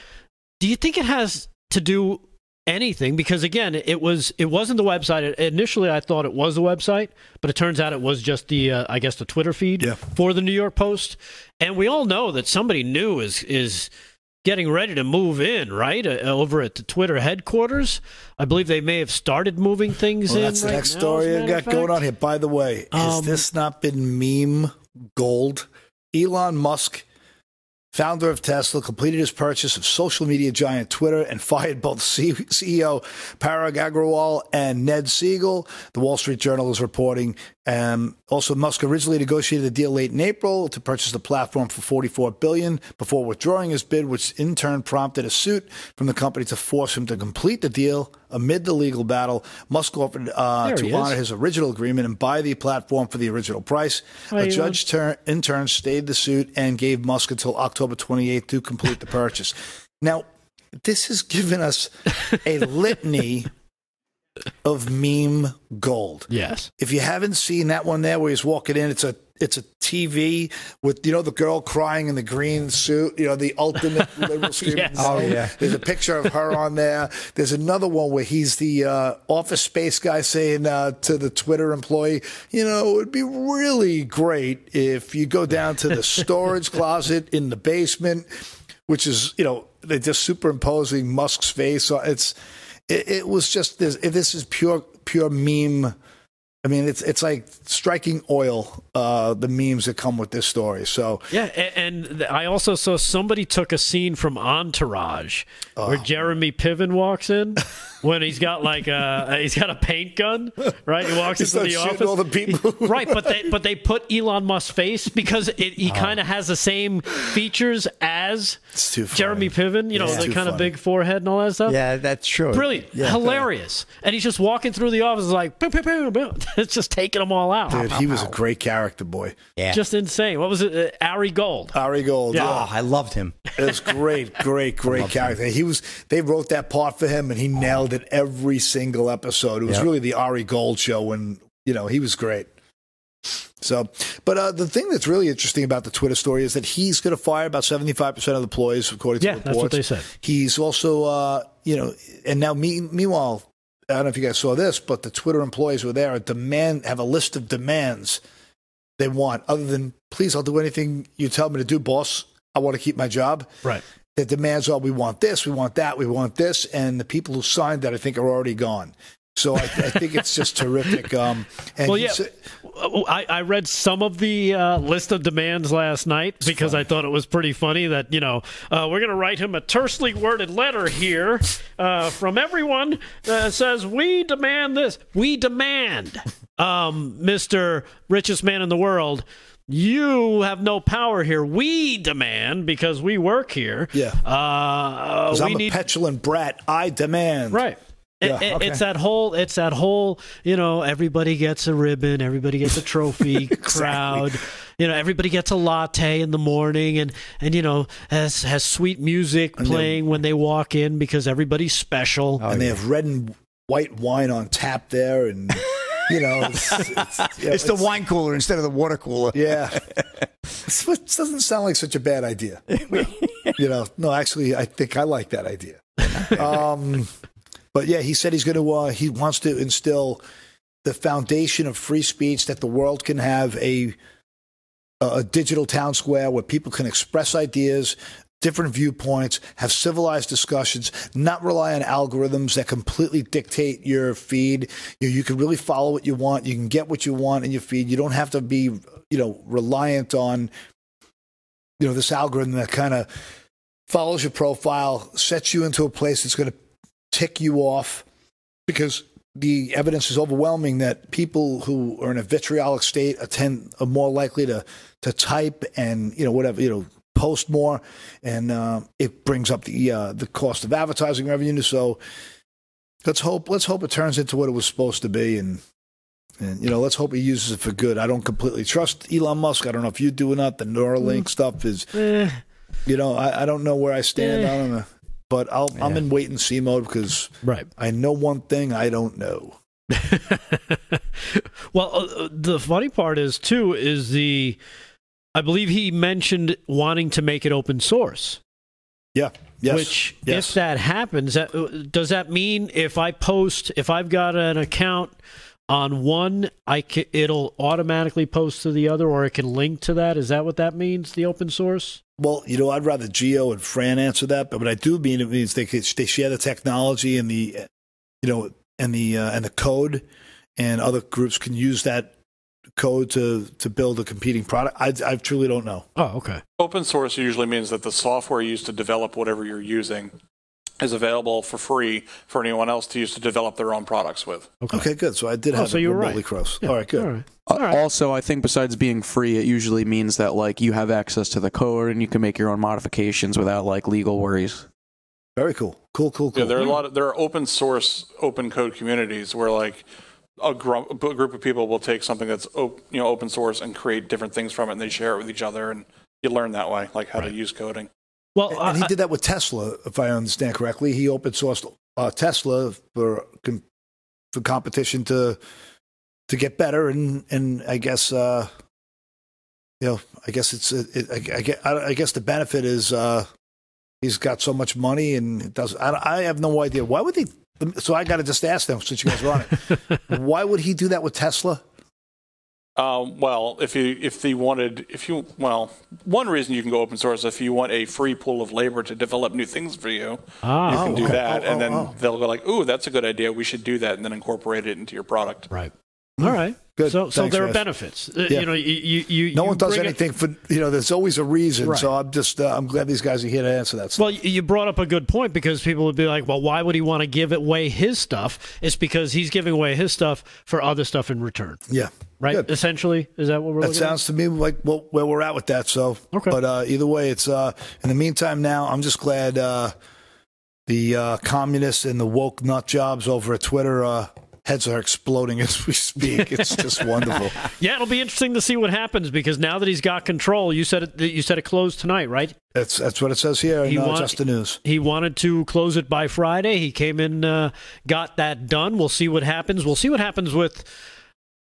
Do you think it has to do anything because again it was it wasn't the website initially i thought it was the website but it turns out it was just the uh, i guess the twitter feed Yeah. for the new york post and we all know that somebody new is is getting ready to move in right uh, over at the twitter headquarters i believe they may have started moving things Well, in that's the right next now, story I got going on here. By the way, has Um, this not been meme gold? Elon Musk, founder of Tesla, completed his purchase of social media giant Twitter and (laughs) fired both CEO Parag Agrawal and Ned Segal. The Wall Street Journal is reporting. Um, also, Musk originally negotiated a deal late in April to purchase the platform for 44 billion before withdrawing his bid, which in turn prompted a suit from the company to force him to complete the deal. Amid the legal battle, Musk offered uh, to he is. honor his original agreement and buy the platform for the original price. Hi, a judge tur- in turn stayed the suit and gave Musk until October 28th to complete the purchase. Now, this has given us a litany (laughs) of meme gold. yes If you haven't seen that one there where he's walking in, it's a it's a TV with you know the girl crying in the green suit, you know the ultimate (laughs) liberal screaming. Yes. Oh, yeah. There's a picture of her on there. There's another one where he's the uh, office space guy saying uh, to the Twitter employee, you know, it would be really great if you go down to the (laughs) storage closet in the basement, which is you know they're just superimposing Musk's face. So It's it, it was just this. This is pure pure meme. I mean, it's it's like striking oil. Uh, the memes that come with this story. So Yeah, a- and I also saw somebody took a scene from Entourage where Jeremy Piven walks in (laughs) when he's got like a he's got a paint gun, right? He walks He into the office. all the people. (laughs) right? But they but they put Elon Musk's face because it, he kind of has the same features as It's too funny. Jeremy Piven. You know, It's the kind of big forehead and all that stuff. Yeah, that's true. Brilliant, Yeah. hilarious, and he's just walking through the office like, boom, boom, boom, boom. it's just taking them all out. dude, he was a great character, boy. Yeah. Just insane. What was it? Uh, Ari Gold. Ari Gold. Yeah. oh, I loved him. It was great, great, (laughs) great character. He was. They wrote that part for him, and he nailed it every single episode. It was Yep. really the Ari Gold show, and you know he was great. So, but uh, the thing that's really interesting about the Twitter story is that he's going to fire about seventy five percent of the employees, according to Yeah, reports. that's what they said. He's also, uh, you know, and now me, meanwhile, I don't know if you guys saw this, but the Twitter employees were there. Demand have a list of demands they want, other than please, I'll do anything you tell me to do, boss. I want to keep my job. Right. The demands are we want this, we want that, we want this, and the people who signed that I think are already gone. So I, I think it's just terrific. Um, and Well, yeah. Oh, I, I read some of the uh, list of demands last night because I thought it was pretty funny that, you know, uh, we're going to write him a tersely worded letter here uh, from everyone that says, We demand this. We demand, um, Mr. Richest Man in the World. You have no power here. We demand because we work here. Yeah. Uh, 'cause we I'm a petulant brat. I demand. Right. Yeah, it- okay. It's that whole. It's that whole. You know, everybody gets a ribbon. Everybody gets a trophy. (laughs) Crowd. You know, everybody gets a latte in the morning, and and you know has has sweet music playing when they walk in because everybody's special. and they have red and white wine on tap there, and (laughs) you know, it's, it's, (laughs) yeah, It's the wine cooler instead of the water cooler. (laughs) Yeah, It's- it doesn't sound like such a bad idea. (laughs) you know, no, actually, I think I like that idea. Um, but yeah, he said he's going to. Uh, he wants to instill the foundation of free speech that the world can have a a digital town square where people can express ideas, different viewpoints, have civilized discussions, not rely on algorithms that completely dictate your feed. You, you can really follow what you want. You can get what you want in your feed. You don't have to be, you know, reliant on, you know, this algorithm that kind of follows your profile, sets you into a place that's going to tick you off because the evidence is overwhelming that people who are in a vitriolic state attend are more likely to to type and you know whatever you know post more and uh, it brings up the uh, the cost of advertising revenue. So let's hope let's hope it turns into what it was supposed to be and and you know let's hope he uses it for good. I don't completely trust elon musk. I don't know if you do or not. The neuralink stuff is Eh, you know i, I don't know where i stand. Eh. i don't know. But I'll, i'm in wait and see mode because right. i know one thing i don't know. (laughs) Well, uh, the funny part is too is the. I believe he mentioned wanting to make it open source. Yeah. Yes. Which, yes. if that happens, that, uh, does that mean if I post, if I've got an account on one, I can, it'll automatically post to the other, or it can link to that? Is that what that means? The open source? Well, you know, I'd rather Geo and Fran answer that, but what I do mean it means they could, they share the technology and the, you know, and the uh, and the code, and other groups can use that code to to build a competing product. I, I truly don't know. Oh, okay. Open source usually means that the software used to develop whatever you're using is available for free for anyone else to use to develop their own products with. Okay, okay good. So I did oh, have so it you were remotely right. close. Yeah. All right, good. All right. Uh, All right. Also, I think besides being free, it usually means that like you have access to the code and you can make your own modifications without like legal worries. Very cool. Cool, cool, cool. Yeah, there are a lot of there are open source open code communities where like a, gr- a group of people will take something that's op- you know open source and create different things from it and they share it with each other and you learn that way like how to use coding. Well, and I- he did that with Tesla, if I understand correctly. He open sourced uh, Tesla for com- for competition to to get better, and and I guess uh, you know, I guess it's it, it, I, I, get- I I guess the benefit is uh, he's got so much money and it does. I, I have no idea why would he. So I got to just ask them since you guys are on it. (laughs) why would he do that with Tesla? Um, well, if you if he wanted if you well one reason you can go open source if you want a free pool of labor to develop new things for you, Ah. you can Oh, do okay. that, Oh, and oh, then oh. they'll go like, "Ooh, that's a good idea. We should do that," and then incorporate it into your product. right. All right. Good. So, so there are benefits. Uh, Yeah. You know, you you, No you one does bring it- anything for you know. There's always a reason. Right. So I'm just uh, I'm glad these guys are here to answer that. Stuff. Well, you brought up a good point because people would be like, well, why would he want to give away his stuff? It's because he's giving away his stuff for other stuff in return. yeah, Right? Good. Essentially, is that what we're That sounds to me like well, where we're at with that. So, Okay. But uh, either way, it's uh, in the meantime. Now, I'm just glad uh, the uh, communists and the woke nut jobs over at Twitter uh, heads are exploding as we speak. It's just (laughs) wonderful. Yeah, it'll be interesting to see what happens because now that he's got control, you said it, you said it closed tonight, right? That's that's what it says here He uh, want- Just the News. He wanted to close it by Friday. He came in, uh, got that done. We'll see what happens. We'll see what happens with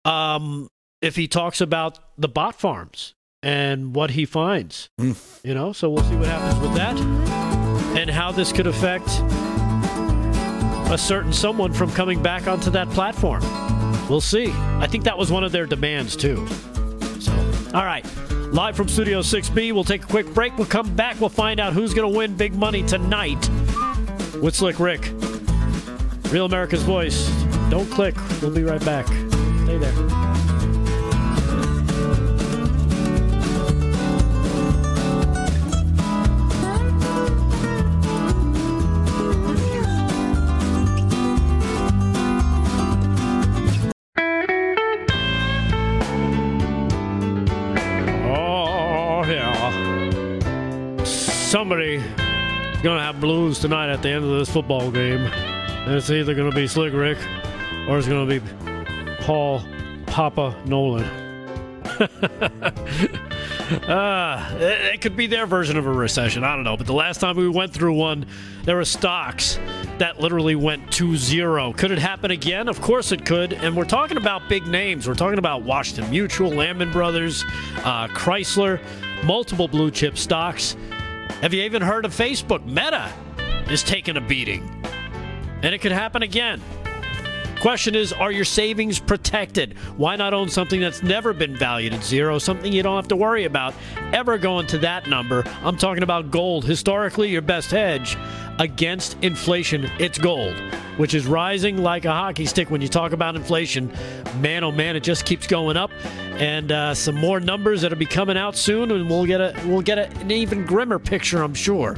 um, if he talks about the bot farms and what he finds. Mm. You know, so we'll see what happens with that and how this could affect a certain someone from coming back onto that platform. We'll see. I think that was one of their demands too. So, all right. Live from Studio 6B, we'll take a quick break. We'll come back. We'll find out who's going to win big money tonight with Slick Rick. Real America's Voice. Don't click. We'll be right back. Stay there. Somebody is gonna have blues tonight at the end of this football game. And it's either gonna be Slick Rick or it's gonna be Paul Papa Nolan. Ah, (laughs) it, it could be their version of a recession. I don't know. But the last time we went through one, there were stocks that literally went to zero. Could it happen again? Of course it could. And we're talking about big names. We're talking about Washington Mutual, Lehman Brothers, uh, Chrysler, multiple blue chip stocks. Have you even heard of Facebook? Meta is taking a beating. And it could happen again. Question is, are your savings protected? Why not own something that's never been valued at zero, something you don't have to worry about ever going to that number? I'm talking about gold. Historically, your best hedge against inflation, it's gold, which is rising like a hockey stick when you talk about inflation. Man, oh man, it just keeps going up. And uh, some more numbers that'll be coming out soon, and we'll get a we'll get a, an even grimmer picture, I'm sure.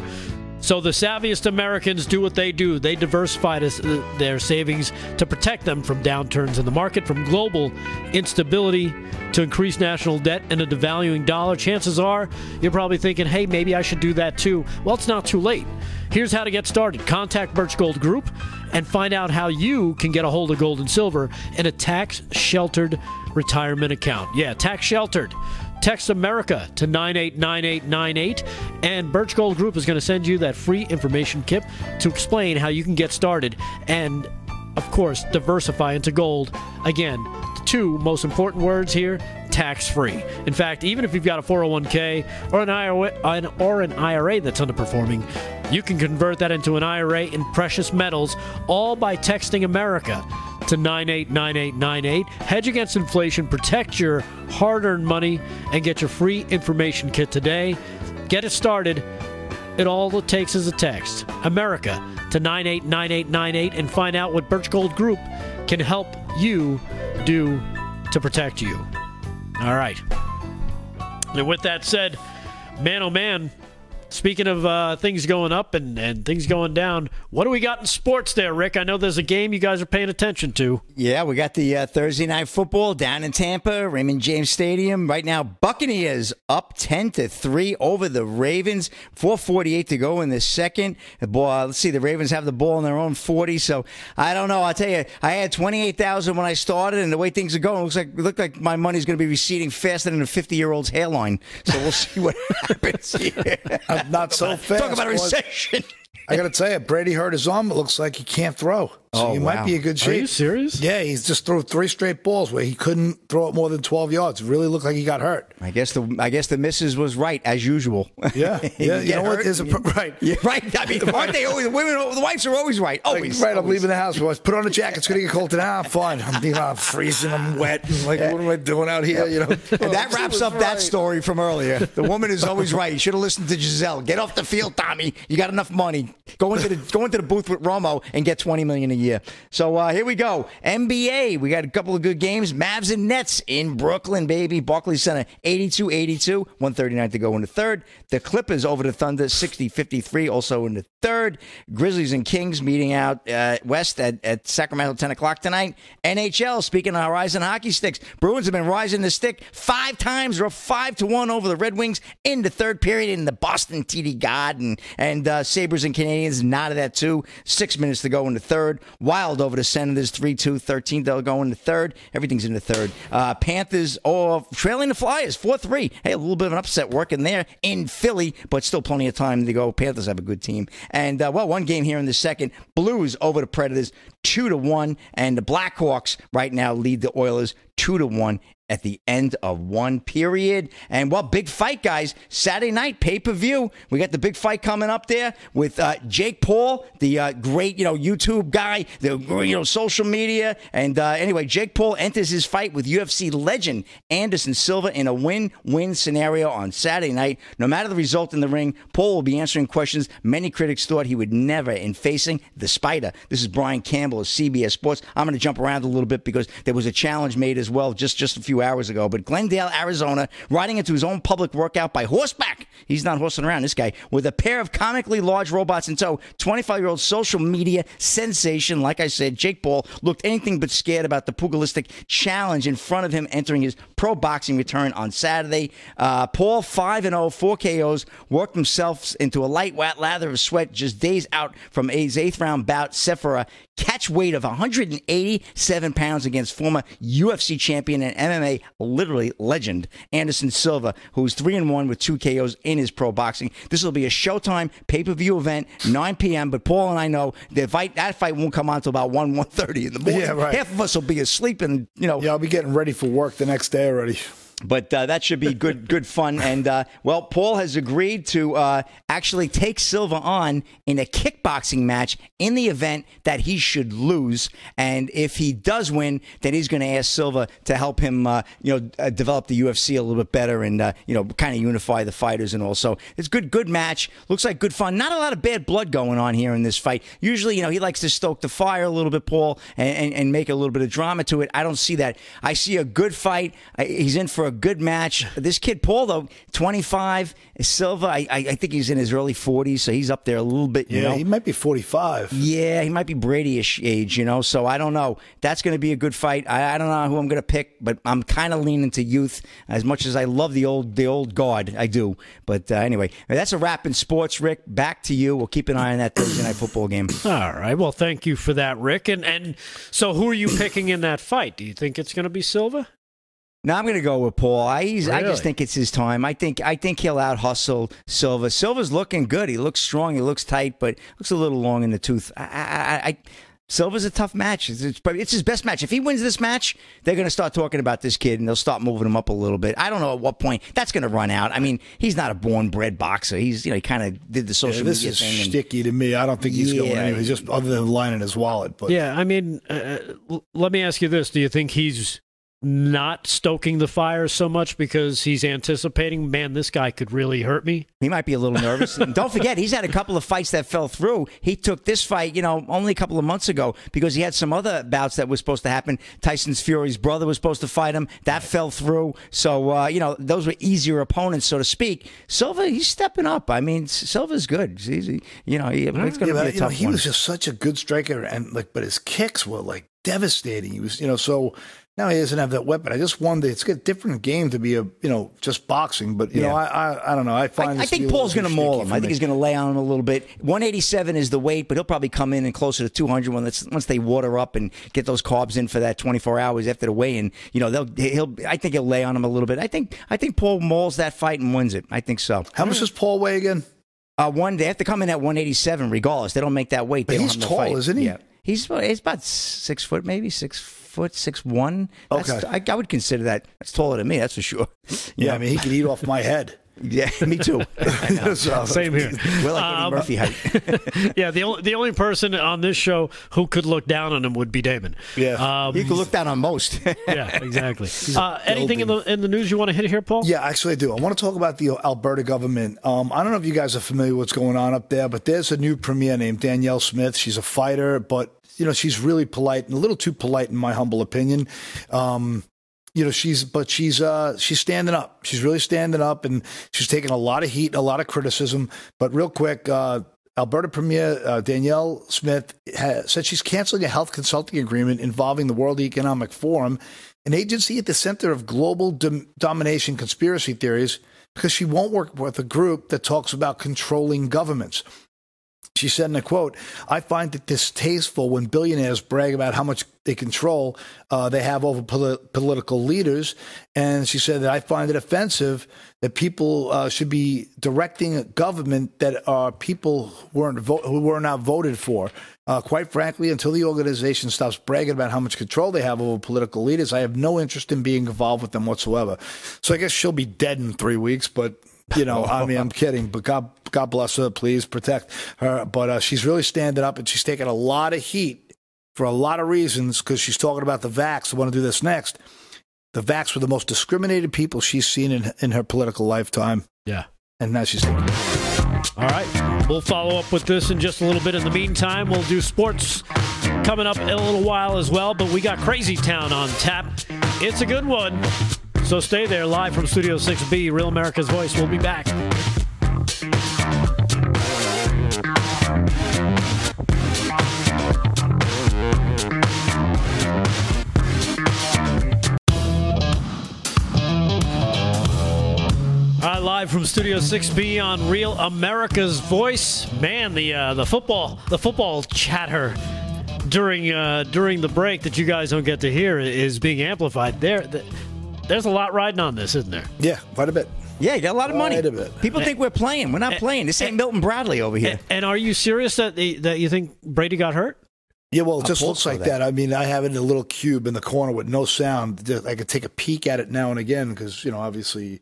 So the savviest Americans do what they do. They diversify uh, their savings to protect them from downturns in the market, from global instability to increased national debt and a devaluing dollar. Chances are you're probably thinking, hey, maybe I should do that too. Well, it's not too late. Here's how to get started. Contact Birch Gold Group and find out how you can get a hold of gold and silver in a tax sheltered retirement account. Yeah, tax sheltered. Text America to 989898, and Birch Gold Group is going to send you that free information kit to explain how you can get started and, of course, diversify into gold. Again, two most important words here tax free. In fact, even if you've got a 401k or an IRA, or an IRA that's underperforming, You can convert that into an IRA in precious metals, all by texting America to 989898. Hedge against inflation, protect your hard earned money, and get your free information kit today. Get it started. It all it takes is a text. America to 989898 and find out what Birch Gold Group can help you do to protect you. All right. And with that said, man oh man, Speaking of uh, things going up and, and things going down, what do we got in sports there, Rick? I know there's a game you guys are paying attention to. Yeah, we got the uh, Thursday night football down in Tampa, Raymond James Stadium. Right now, Buccaneers up 10 to 3 over the Ravens. 448 to go in the second. The ball, let's see, the Ravens have the ball in their own 40. So I don't know. I'll tell you, I had 28,000 when I started, and the way things are going, it looks like, it looked like my money's going to be receding faster than a 50 year old's hairline. So we'll (laughs) see what happens here. Not so fast. Talk about a recession. I got to tell you, Brady hurt his arm. It looks like he can't throw. So Oh, he wow. might be in good shape. Are you serious? Yeah, he's just threw three straight balls where he couldn't throw it more than 12 yards. It really looked like he got hurt. I guess the I guess the missus was right as usual. Yeah, yeah. (laughs) You know what? There's a right. (laughs) Yeah, right. I mean, aren't they always? The women, the wives are always right. Always. right, I'm leaving the house. Boys. Put on a jacket. It's gonna get cold today. Ah, fine. I'm, you know, I'm freezing. I'm wet. I'm like, what am I doing out here? You know. (laughs) And that wraps up that story from earlier. The woman is always right. You should have listened to Gisele. Get off the field, Tommy. You got enough money. Go into the go into the booth with Romo and get twenty million a year. So uh, here we go. NBA. We got a couple of good games. Mavs and Nets in Brooklyn, baby. Barclays Center, 82-82. 139 to go in the third. The Clippers over the Thunder, 60-53. Also in the third. Grizzlies and Kings meeting out uh, west at, at Sacramento, 10 o'clock tonight. NHL. Speaking of Horizon hockey sticks, Bruins have been rising the stick five times. Up five to one over the Red Wings in the third period in the Boston TD Garden. And uh, Sabres and Canadiens not of that too. Six minutes to go in the third. Wild over the Senators 3 2 13. They'll go in the third. Everything's in the third. Uh, Panthers oh, trailing the Flyers 4 3. Hey, a little bit of an upset working there in Philly, but still plenty of time to go. Panthers have a good team. And uh, well, one game here in the second. Blues over the Predators 2 to 1. And the Blackhawks right now lead the Oilers 2 to 1 at the end of one period. And well, big fight, guys. Saturday night, pay per view. We got the big fight coming up there with uh, Jake Paul, the uh, great, you know, YouTube guy, the, you know, social media. And uh, anyway, Jake Paul enters his fight with UFC legend Anderson Silva in a win win scenario on Saturday night. No matter the result in the ring, Paul will be answering questions many critics thought he would never in facing the Spider. This is Brian Campbell of CBS Sports. I'm going to jump around a little bit because there was a challenge made as well just, just a few hours ago. But Glendale, Arizona, riding into his own public workout by horseback. He's not horsing around, this guy, with a pair of comically large robots in tow. 25 year old social media sensation, like I said, Jake Paul, looked anything but scared about the pugilistic challenge in front of him entering his pro boxing return on Saturday. Uh, Paul, 5 0, 4 KOs, worked himself into a light wet lather of sweat just days out from his eighth round bout, Sephora. Catch weight of 187 pounds against former UFC champion and MMA literally legend Anderson Silva, who's 3 and 1 with two KOs in his pro boxing. This will be a Showtime pay per view event, 9 p.m. But Paul and I know the fight, that fight won't come on until about 1 1.30 in the morning. Yeah, right. Half of us will be asleep and, you know, Yeah, I'll be getting ready for work the next day already. But uh, that should be good, good fun. And uh, well, Paul has agreed to uh, actually take Silva on in a kickboxing match in the event that he should lose. And if he does win, then he's going to ask Silva to help him, uh, you know, uh, develop the UFC a little bit better and uh, you know, kind of unify the fighters and all. So it's good, good match. Looks like good fun. Not a lot of bad blood going on here in this fight. Usually, you know, he likes to stoke the fire a little bit, Paul, and, and, and make a little bit of drama to it. I don't see that. I see a good fight. He's in for a good match. This kid, Paul, though, 25, Silva, I, I, I think he's in his early 40s, so he's up there a little bit, you Yeah, know. he might be 45. Yeah, he might be Brady-ish age, you know. So I don't know. That's going to be a good fight. I, I don't know who I'm going to pick, but I'm kind of leaning to youth as much as I love the old the old guard. I do. But uh, anyway, that's a wrap in sports. Rick, back to you. We'll keep an eye on that Thursday night football game. (clears throat) All right. Well, thank you for that, Rick. And and so, who are you picking in that fight? Do you think it's going to be Silva? No, I'm going to go with Paul. I, he's, I just think it's his time. I think I think he'll out hustle Silva. Silva's looking good. He looks strong. He looks tight, but looks a little long in the tooth. I, I, I, Silva's a tough match. It's, it's, it's his best match. If he wins this match, they're going to start talking about this kid and they'll start moving him up a little bit. I don't know at what point that's going to run out. I mean, he's not a born bred boxer. He's you know he kind of did the social Yeah, this media is thing. and- sticky to me. I don't think he's going Yeah. anywhere. He's just other than lining his wallet. But Yeah, I mean, uh, l- let me ask you this: Do you think he's not stoking the fire so much because he's anticipating, man, this guy could really hurt me? He might be a little nervous. and (laughs) don't forget, he's had a couple of fights that fell through. He took this fight, you know, only a couple of months ago because he had some other bouts that were supposed to happen. Tyson's Fury's brother was supposed to fight him. That fell through. So, uh, you know, those were easier opponents, so to speak. Silva, he's stepping up. I mean, Silva's good. He's, he- you know, he, it's going to Yeah, be a you know, he one. was just such a good striker, and like, but his kicks were like devastating. He was, you know, so now he doesn't have that weapon. I just wonder. It's a different game to be a, you know, just boxing. But you Yeah. know, I, I, I don't know. I find. I, I think Paul's going to maul him. I think me. he's going to lay on him a little bit. 187 is the weight, but he'll probably come in and closer to 200 when once they water up and get those carbs in for that 24 hours after the weigh-in. You know, they'll he'll. I think he'll lay on him a little bit. I think I think Paul mauls that fight and wins it. I think so. How much does Paul weigh again? Uh, one they have to come in at 187 regardless. They don't make that weight. But he's tall, isn't he? Yeah. He's about- he's about six foot, maybe six foot, six one. That's, Okay. I, I would consider that. That's taller than me. That's for sure. (laughs) Yeah, I mean, he could eat off my head. (laughs) Yeah, me too. (laughs) So- Same here. We're like Um, Murphy height. yeah, the only the only person on this show who could look down on him would be Damon. Yeah. Um, You can look down on most. yeah, exactly. Uh, anything in the in the news you want to hit here, Paul? Yeah, actually, I do. I want to talk about the Alberta government. Um, I don't know if you guys are familiar with what's going on up there, but there's a new premier named Danielle Smith. She's a fighter, but you know she's really polite and a little too polite, in my humble opinion. Um, you know she's but she's uh she's standing up she's really standing up and she's taking a lot of heat a lot of criticism but real quick uh Alberta Premier uh, Danielle Smith ha- said she's canceling a health consulting agreement involving the World Economic Forum, an agency at the center of global dom- domination conspiracy theories, because she won't work with a group that talks about controlling governments. She said in a quote, I find it distasteful when billionaires brag about how much they control uh, they have over poli- political leaders. And she said that I find it offensive that people uh, should be directing a government that are people who weren't vo- who were not voted for. Uh, quite frankly, until the organization stops bragging about how much control they have over political leaders, I have no interest in being involved with them whatsoever. So I guess she'll be dead in three weeks, but you know, I mean, I'm (laughs) kidding, but God, God bless her. Please protect her. But uh, she's really standing up, and she's taking a lot of heat for a lot of reasons because she's talking about the vax. I want to do this next. The vax were the most discriminated people she's seen in in her political lifetime, Yeah. and now she's. All right. We'll follow up with this in just a little bit. In the meantime, we'll do sports coming up in a little while as well. But we got Crazy Town on tap. It's a good one. So stay there live from Studio 6B, Real America's Voice. We'll be back. Right, live from Studio 6B on Real America's Voice. Man, the uh, the football the football chatter during uh, during the break that you guys don't get to hear is being amplified. There, th- there's a lot riding on this, isn't there? Yeah, quite a bit. Yeah, you got a lot of money. Quite a bit. People think we're playing. We're not playing. This ain't Milton Bradley over here. And, and are you serious that the, that you think Brady got hurt? Yeah, well, it just looks like that. that. I mean, I have it in a little cube in the corner with no sound. I could take a peek at it now and again because you know, obviously,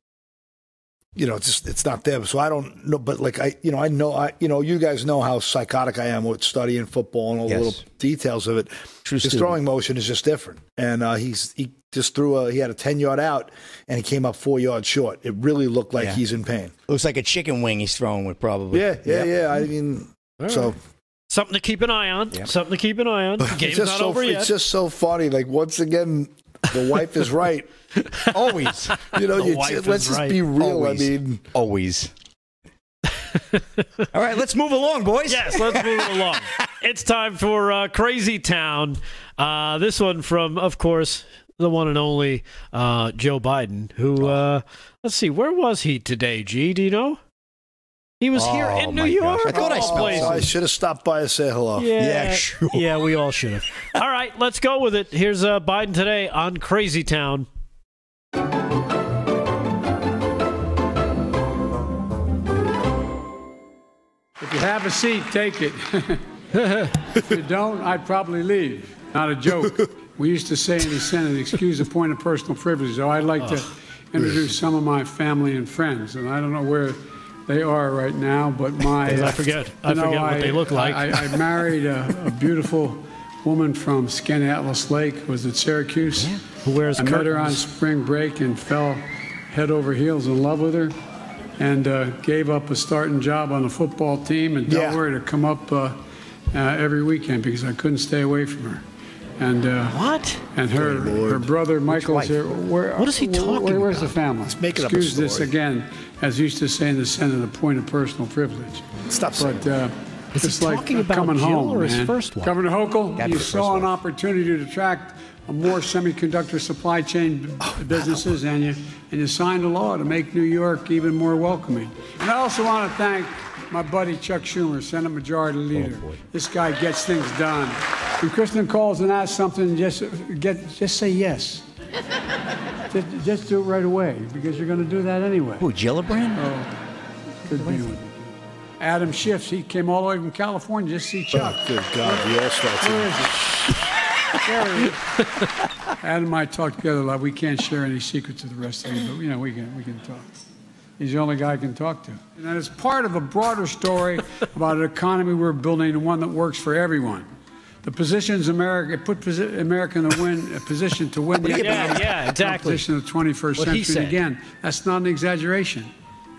you know, it's just it's not there. So I don't know, but like I, you know, I know, I, you know, you guys know how psychotic I am with studying football and all Yes. the little details of it. True His student. throwing motion is just different, and uh, he's he just threw a he had a ten yard out and he came up four yards short. It really looked like Yeah. he's in pain. Looks like a chicken wing he's throwing with probably. Yeah, yeah, Yep. yeah. I mean, so. Something to keep an eye on. Yep. Something to keep an eye on. (laughs) Game's it's just not so over yet. it's just so funny. Like once again, the wife is right. (laughs) Always. You know, The you, wife let's is just right. be real. Always. I mean, Always. (laughs) All right, let's move along, boys. Yes, let's move along. It's time for uh, Crazy Town. Uh, this one from, of course, the one and only uh, Joe Biden, who, uh, let's see, where was he today, G? Do you know? He was here Oh, in New York. gosh. I thought I of all smelled. I should have stopped by and say hello. Yeah, Yeah, sure. Yeah, we all should have. All right, let's go with it. Here's uh, Biden today on Crazy Town. If you have a seat, take it. (laughs) if you don't, I'd probably leave. Not a joke. (laughs) We used to say in the Senate, excuse the point of personal privilege. So I'd like to introduce some of my family and friends, and I don't know where they are right now, but my I forget. I you know, forget what they look like. I, I married a, a beautiful woman from Skaneateles Lake, was at Syracuse. Who wears I met her on curtains. spring break and fell head over heels in love with her, and uh, gave up a starting job on the football team in Yeah. To come up uh, uh, every weekend because I couldn't stay away from her. And uh, What? and her her brother Michael's here. Where, What is he talking where- Where's about? the family? making up a Excuse this again, as used to say in the Senate, a point of personal privilege. Stop saying But uh, Is he like talking about coming Jill home, or his man. first wife? Governor Hochul, Gotta you saw an wife. opportunity to attract more semiconductor supply chain Oh, businesses, and you and you signed a law to make New York even more welcoming. And I also want to thank my buddy Chuck Schumer, Senate Majority Leader. Oh, this guy gets things done. When Kirsten calls and asks something, just get just say yes. (laughs) just, just do it right away because you're going to do that anyway. Who, Gillibrand? Oh, good being with you. Adam Schiff, he came all the way from California just to see oh, Chuck. Oh, good God, the All-Star Where team. is he? There he is. (laughs) Adam and I talk together a lot. We can't share any secrets to the rest of you, but you know we can we can talk. He's the only guy I can talk to. And it's part of a broader story (laughs) about an economy we're building and one that works for everyone. The positions America put posi- America in a win a position to win the Yeah, economic yeah, exactly. competition of the 21st What century. And again, that's not an exaggeration.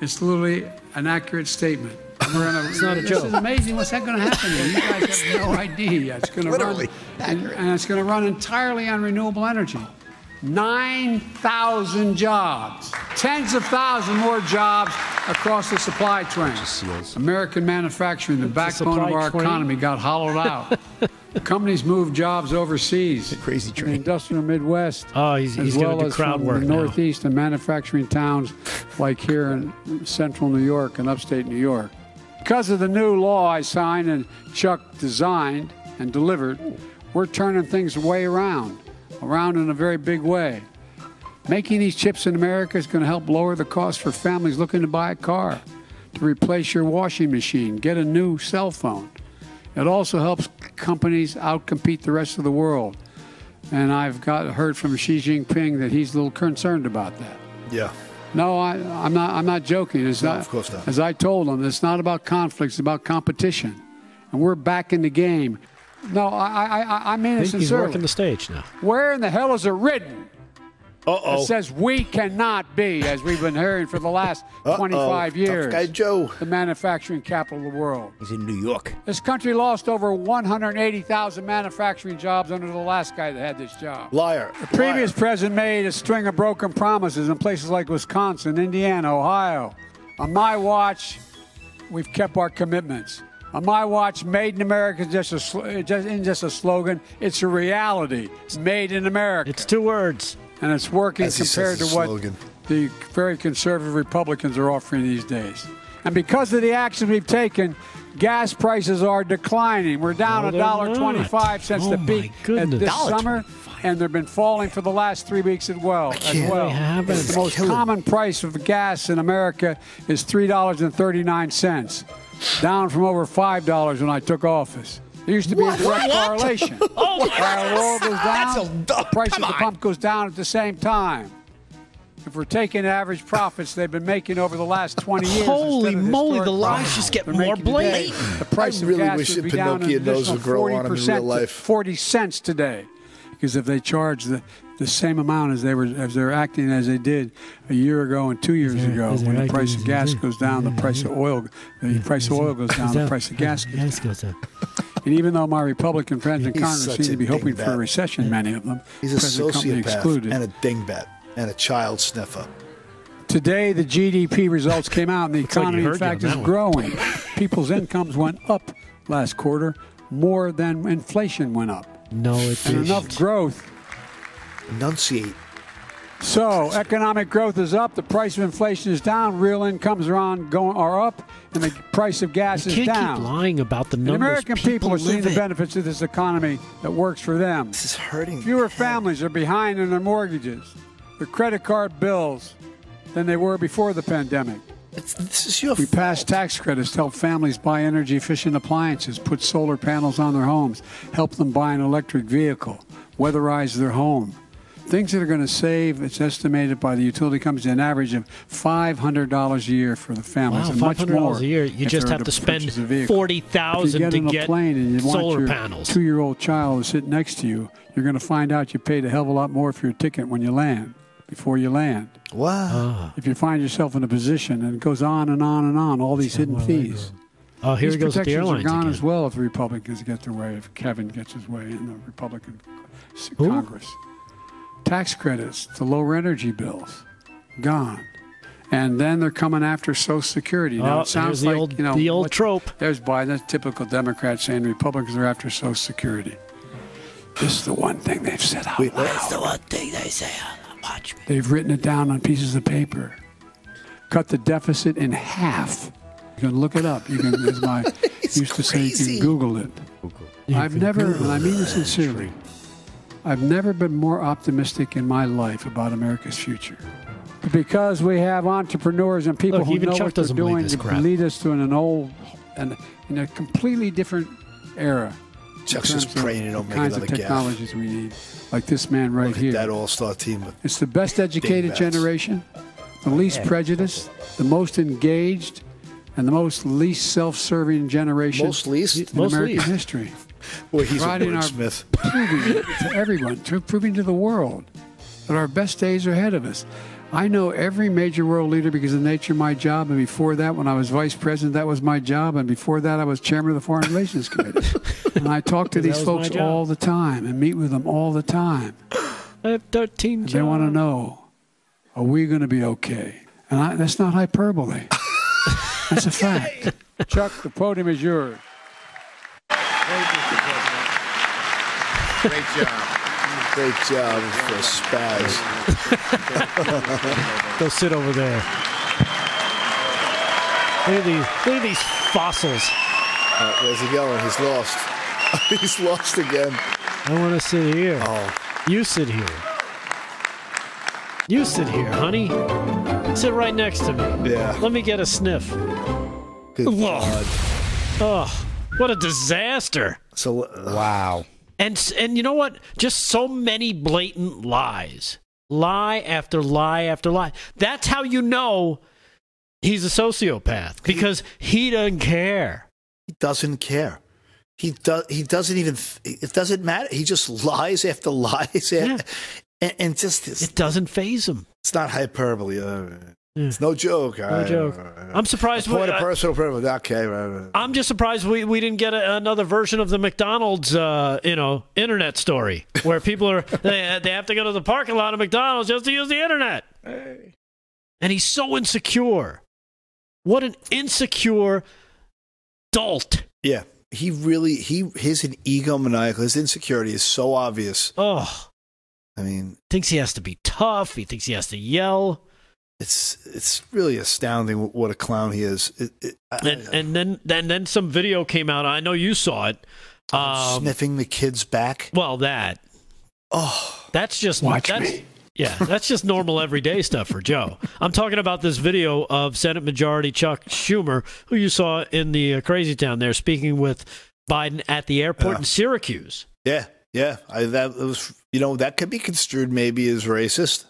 It's literally an accurate statement. We're in a, (laughs) It's not a this joke. is amazing. What's that going to happen here? You guys have no (laughs) idea. It's going to run, and, and it's going to run entirely on renewable energy. 9,000 jobs, tens of thousands more jobs across the supply chain. American manufacturing, the backbone of our train? economy, got hollowed out. (laughs) Companies moved jobs overseas. crazy in the train. industrial Midwest. Oh, he's- as he's gonna well as crowd from work the now. Northeast and manufacturing towns like here in central New York and upstate New York. Because of the new law I signed and Chuck designed and delivered, we're turning things way around, around in a very big way. Making these chips in America is going to help lower the cost for families looking to buy a car, to replace your washing machine, get a new cell phone. It also helps companies outcompete the rest of the world. And I've got heard from Xi Jinping that he's a little concerned about that. Yeah. No, I, I'm not. I'm not joking. It's No, not. of course not. As I told him, it's not about conflict. It's about competition, and we're back in the game. No, I, I, I, I mean I it think he's working the stage now. Where in the hell is it written? Uh-oh. It says we cannot be, as we've been hearing for the last 25 Tough years, guy Joe. the manufacturing capital of the world. He's in New York. This country lost over 180,000 manufacturing jobs under the last guy that had this job. Liar. The previous president made a string of broken promises in places like Wisconsin, Indiana, Ohio. On my watch, we've kept our commitments. On my watch, "Made in America" is just a sl- just isn't just a slogan; it's a reality. Made in America. It's two words. and it's working As compared says, to what slogan. the very conservative Republicans are offering these days. And because of the actions we've taken, gas prices are declining. We're down No, a they're dollar twenty-five since Oh, the peak at goodness. this $1.25. summer, and they've been falling for the last three weeks as well. As can't. well, haven't. the most common price of gas in America is three dollars and thirty-nine cents, down from over five dollars when I took office. There used to be a direct correlation. (laughs) Oh, While oil goes down, That's a- the price come of the on. pump goes down at the same time. If we're taking average profits they've been making over the last 20 years, Holy of moly, the lies just get more making today, blatant. The price I of really gas wish would that be down an Pinocchio knows additional grow on him in 40% real to life. 40 cents today. Because if they charge the, the same amount as they were as they're acting as they did a year ago and two years ago, when the price of gas goes down, the price of oil, the price of oil goes down, the price of gas goes up. And even though my Republican friends in Congress seem to be hoping for a recession, many of them, He's a sociopath excluded. and a dingbat and a child sniffer. Today, the GDP results came out, and the (laughs) Looks like economy, in fact, is growing. People's incomes went up last quarter more than inflation went up. No, it And enough growth. Enunciate. So, economic growth is up, the price of inflation is down, real incomes are on going are up, and the price of gas You is can't down. keep lying about the And numbers. American people, are seeing live the benefits of this economy that works for them. This is hurting. Fewer families are behind in their mortgages, their credit card bills than they were before the pandemic. It's, this is your We passed tax credits to help families buy energy efficient appliances, put solar panels on their homes, help them buy an electric vehicle, weatherize their home. Things that are going to save, it's estimated by the utility companies, an average of $500 a year for the families. Wow, and much $500 more a year. You just have to spend purchase a vehicle. $40,000 If get to a get plane and you want solar your panels. Two-year-old child to sit next to you, you're going to find out you paid a hell of a lot more for your ticket when you land, before you land. Wow. Ah. If you find yourself in a position, and it goes on and on and on, all these hidden fees. Oh, here These he goes with the protections airlines are gone again. as well if the Republicans get their way, if Kevin gets his way in the Republican s- Who? Congress. Tax credits, the lower energy bills, gone. And then they're coming after Social Security. Now Oh, it sounds the like old- you know the old what- trope. There's Biden, that's typical Democrat saying Republicans are after Social Security. This is the one thing they've said out Wait, loud. that's the one thing they say. Watch me. They've written it down on pieces of paper. Cut the deficit in half. You can look it up. You can, as my (laughs) used to say, you can Google it. I've never, and I mean this sincerely, I've never been more optimistic in my life about America's future. Because we have entrepreneurs and people Look, who even know Chuck what they're doing to crap. lead us to an, an old, and in a completely different era. Chuck's just praying you don't the make kinds another of gaffe. technologies we need, like this man right here. That all-star team. It's the best educated generation, the least prejudiced, the most engaged, and the most least self-serving generation Most least? in Most American least. history. (laughs) Boy, he's Providing a our- wordsmith. Proving to everyone, to proving to the world that our best days are ahead of us. I know every major world leader because of the nature of my job, and before that, when I was vice president, that was my job, and before that, I was chairman of the Foreign Relations Committee. (laughs) and I talk to these folks all the time and meet with them all the time. I have 13 They want to know, are we going to be okay? And I, that's not hyperbole. (laughs) that's a fact. Chuck, the podium is yours. Thank you, president. Great job. Great job for a spaz. (laughs) Go sit over there. Look at these. Look at these fossils. Uh, where's he going? He's lost. (laughs) He's lost again. I want to sit here. Oh, You sit here. You sit here, honey. Sit right next to me. yeah. Let me get a sniff. Good Whoa. God. Oh, what a disaster. So, uh, Wow. And and you know what? Just so many blatant lies. Lie after lie after lie. That's how you know he's a sociopath because he doesn't care. he doesn't care. He does. He doesn't even. It doesn't matter. He just (laughs) lies after (laughs) lies, Yeah. and, and just It doesn't phase him. it's not hyperbole. Uh, Mm. It's no joke. No joke. Uh, I'm surprised. Point we- of I- personal privilege. Okay. right, right. I'm just surprised we, we didn't get a, another version of the McDonald's, uh, you know, internet story where people are (laughs) they, they have to go to the parking lot of McDonald's just to use the internet. Hey. And he's so insecure. What an insecure dolt. Yeah. He really. He his an egomaniacal. His insecurity is so obvious. Oh, I mean, thinks he has to be tough. He thinks he has to yell. It's it's really astounding what a clown he is. It, it, I- And and then and then some video came out. I know you saw it. Um, sniffing the kid's back. well, that Oh, That's just Watch that's, me. Yeah, that's just normal everyday stuff for Joe. I'm talking about this video of Senate Majority Chuck Schumer, who you saw in the uh, Crazy Town there, speaking with Biden at the airport Yeah. in Syracuse. yeah, yeah. I, that was, you know, that could be construed maybe as racist.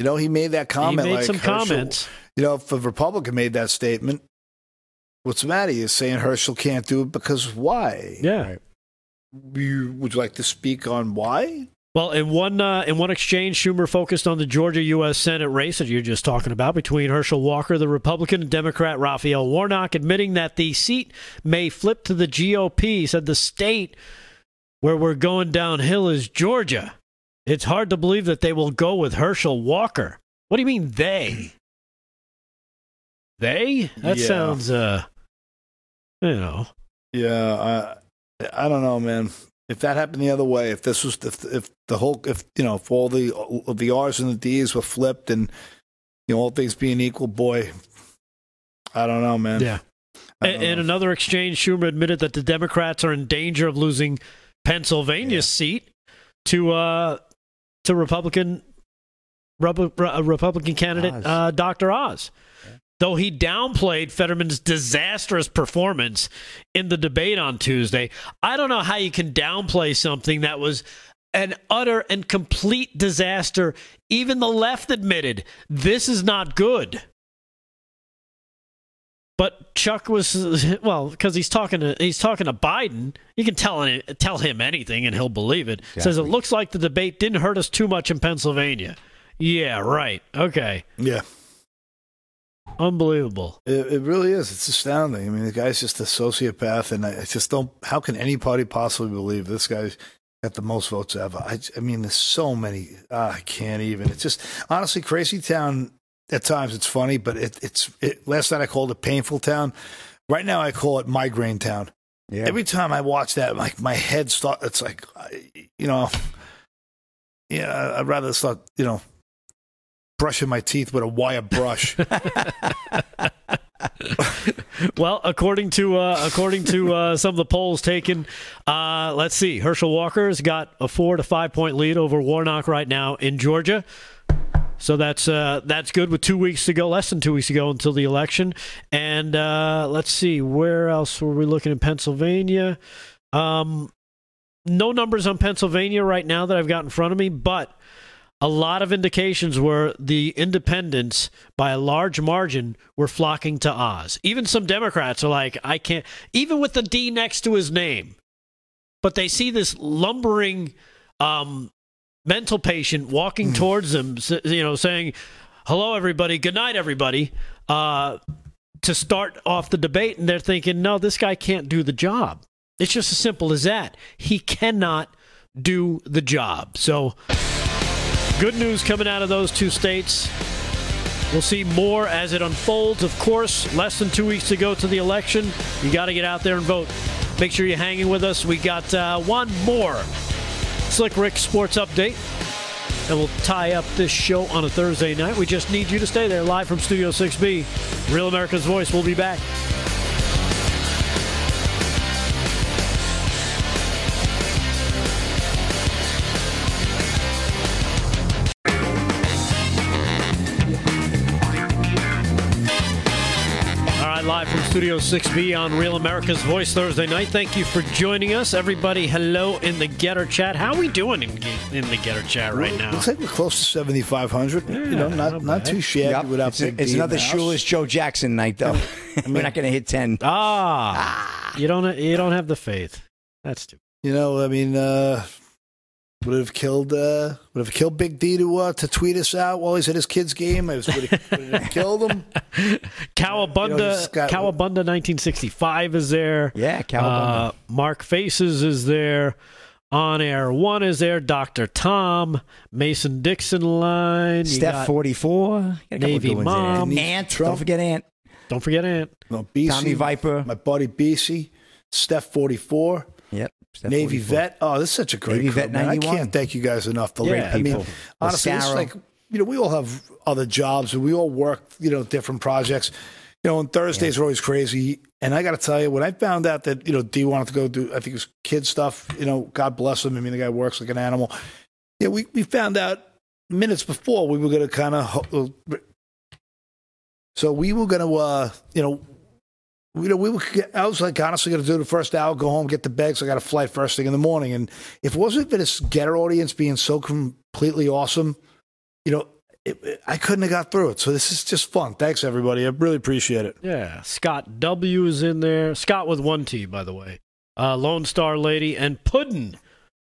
You know, he made that comment. he made like some Herschel- comments. You know, if a Republican made that statement, what's the matter? You're saying Herschel can't do it because why? Yeah. You, would you like to speak on why? Well, in one uh, in one exchange, Schumer focused on the Georgia U.S. Senate race that you're just talking about between Herschel Walker, the Republican, and Democrat Raphael Warnock, admitting that the seat may flip to the GOP. He said the state where we're going downhill is Georgia. It's hard to believe that they will go with Herschel Walker. What do you mean they? They? That Yeah. sounds, uh, you know. Yeah, I, I don't know, man. If that happened the other way, if this was, if, if the whole, if you know, if all the the R's and the D's were flipped, and you know, all things being equal, boy, I don't know, man. Yeah. In, in another exchange, Schumer admitted that the Democrats are in danger of losing Pennsylvania's seat to uh, to Republican Republican candidate Oz. uh, Dr. Oz. though he downplayed Fetterman's disastrous performance in the debate on Tuesday. I don't know how you can downplay something that was an utter and complete disaster. Even the left admitted this is not good. But Chuck was well because he's talking to he's talking to Biden. You can tell tell him anything and he'll believe it. Exactly. Says it looks like the debate didn't hurt us too much in Pennsylvania. Yeah, right. Okay. Yeah. Unbelievable. It, it really is. It's astounding. I mean, the guy's just a sociopath, and I, I just don't. How can anybody possibly believe this guy's got the most votes ever? I, I mean, there's so many. ah, I can't even. It's just honestly crazy town. At times, it's funny, but it, it's. It, last night I called it painful town. Right now, I call it migraine town. Yeah. Every time I watch that, like my head start. It's like, you know, yeah. I'd rather start, you know, brushing my teeth with a wire brush. (laughs) Well, according to uh, according to uh, some of the polls taken, uh, let's see. Herschel Walker's got a four to five point lead over Warnock right now in Georgia. So that's uh, that's good with two weeks to go, less than two weeks to go until the election. And uh, let's see, where else were we looking in Pennsylvania? Um, no numbers on Pennsylvania right now that I've got in front of me, but a lot of indications were the independents, by a large margin, were flocking to Oz. Even some Democrats are like, I can't, even with the D next to his name. But they see this lumbering um, mental patient walking towards them, you know, saying, hello, everybody, good night, everybody, uh, to start off the debate. And they're thinking, no, this guy can't do the job. It's just as simple as that. He cannot do the job. So, Good news coming out of those two states. We'll see more as it unfolds. Of course, less than two weeks to go to the election. You got to get out there and vote. Make sure you're hanging with us. We got uh, one more Slick Rick Sports Update. And we'll tie up this show on a Thursday night. We just need you to stay there live from Studio 6B. Real America's Voice. We'll be back. Studio 6B on Real America's Voice Thursday night. Thank you for joining us. Everybody, hello in the GETTR chat. How are we doing in, in the GETTR chat right now? Looks like we're close to 7,500. you know, not not too shabby Yep. without It's, Big it's another the shoeless Joe Jackson night, though. (laughs) (laughs) We're not going to hit 10. Ah, you don't you don't have the faith. That's too. You know, I mean, uh, would have killed uh, would have killed Big D to uh, to tweet us out while he's at his kid's game. I was would have, would have (laughs) killed him. Cowabunga, You know, he's got- Cowabunga 1965 is there. Yeah, Cowabunga. Uh, Mark Faces is there. On Air One is there. Dr. Tom, Mason Dixon line. You Steph 44. Got a couple Navy good ones there. Mom. Ant. Trump. Don't forget Ant. Don't forget Ant. No, BC, Tommy Viper. my buddy BC, Steph 44, Yep. Navy 44. Vet. Oh, this is such a great Navy crew, Vet man. I can't thank you guys enough. The Yeah, I mean, people. honestly, it's like you know, we all have other jobs and we all work, you know, different projects. You know, and Thursdays are always crazy. And I got to tell you, when I found out that you know D wanted to go do, I think it was kid stuff. You know, God bless him. I mean, the guy works like an animal. Yeah, we we found out minutes before we were going to kind of. So we were going to, uh, you know, you know, we were. I was like honestly going to do the first hour, go home, get the bags. I got a flight first thing in the morning, and if it wasn't for this GETTR audience being so completely awesome, you know, it, it- I couldn't have got through it. So this is just fun. Thanks everybody. I really appreciate it. Yeah, Scott W is in there. Scott with one T, by the way. Uh, Lone Star Lady and Puddin,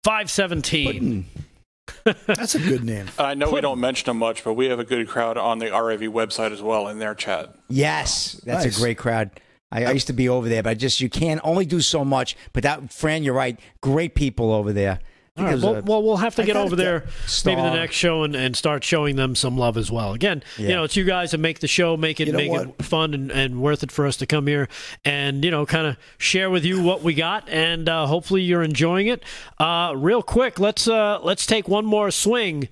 five seventeen. (laughs) That's a good name. I know we don't mention them much, but we have a good crowd on the RAV website as well in their chat. Yes, that's Nice. a great crowd. I, I used to be over there, but I just you can only do so much. But that, Fran, you're right. Great people over there. I All think right, well, a- well, we'll have to I get over there maybe the next show and, and start showing them some love as well. Again, you know, it's you guys that make the show, make it You know make what? it fun and, and worth it for us to come here and you know kind of share with you what we got and uh, hopefully you're enjoying it. Uh, real quick, let's uh, let's take one more swing.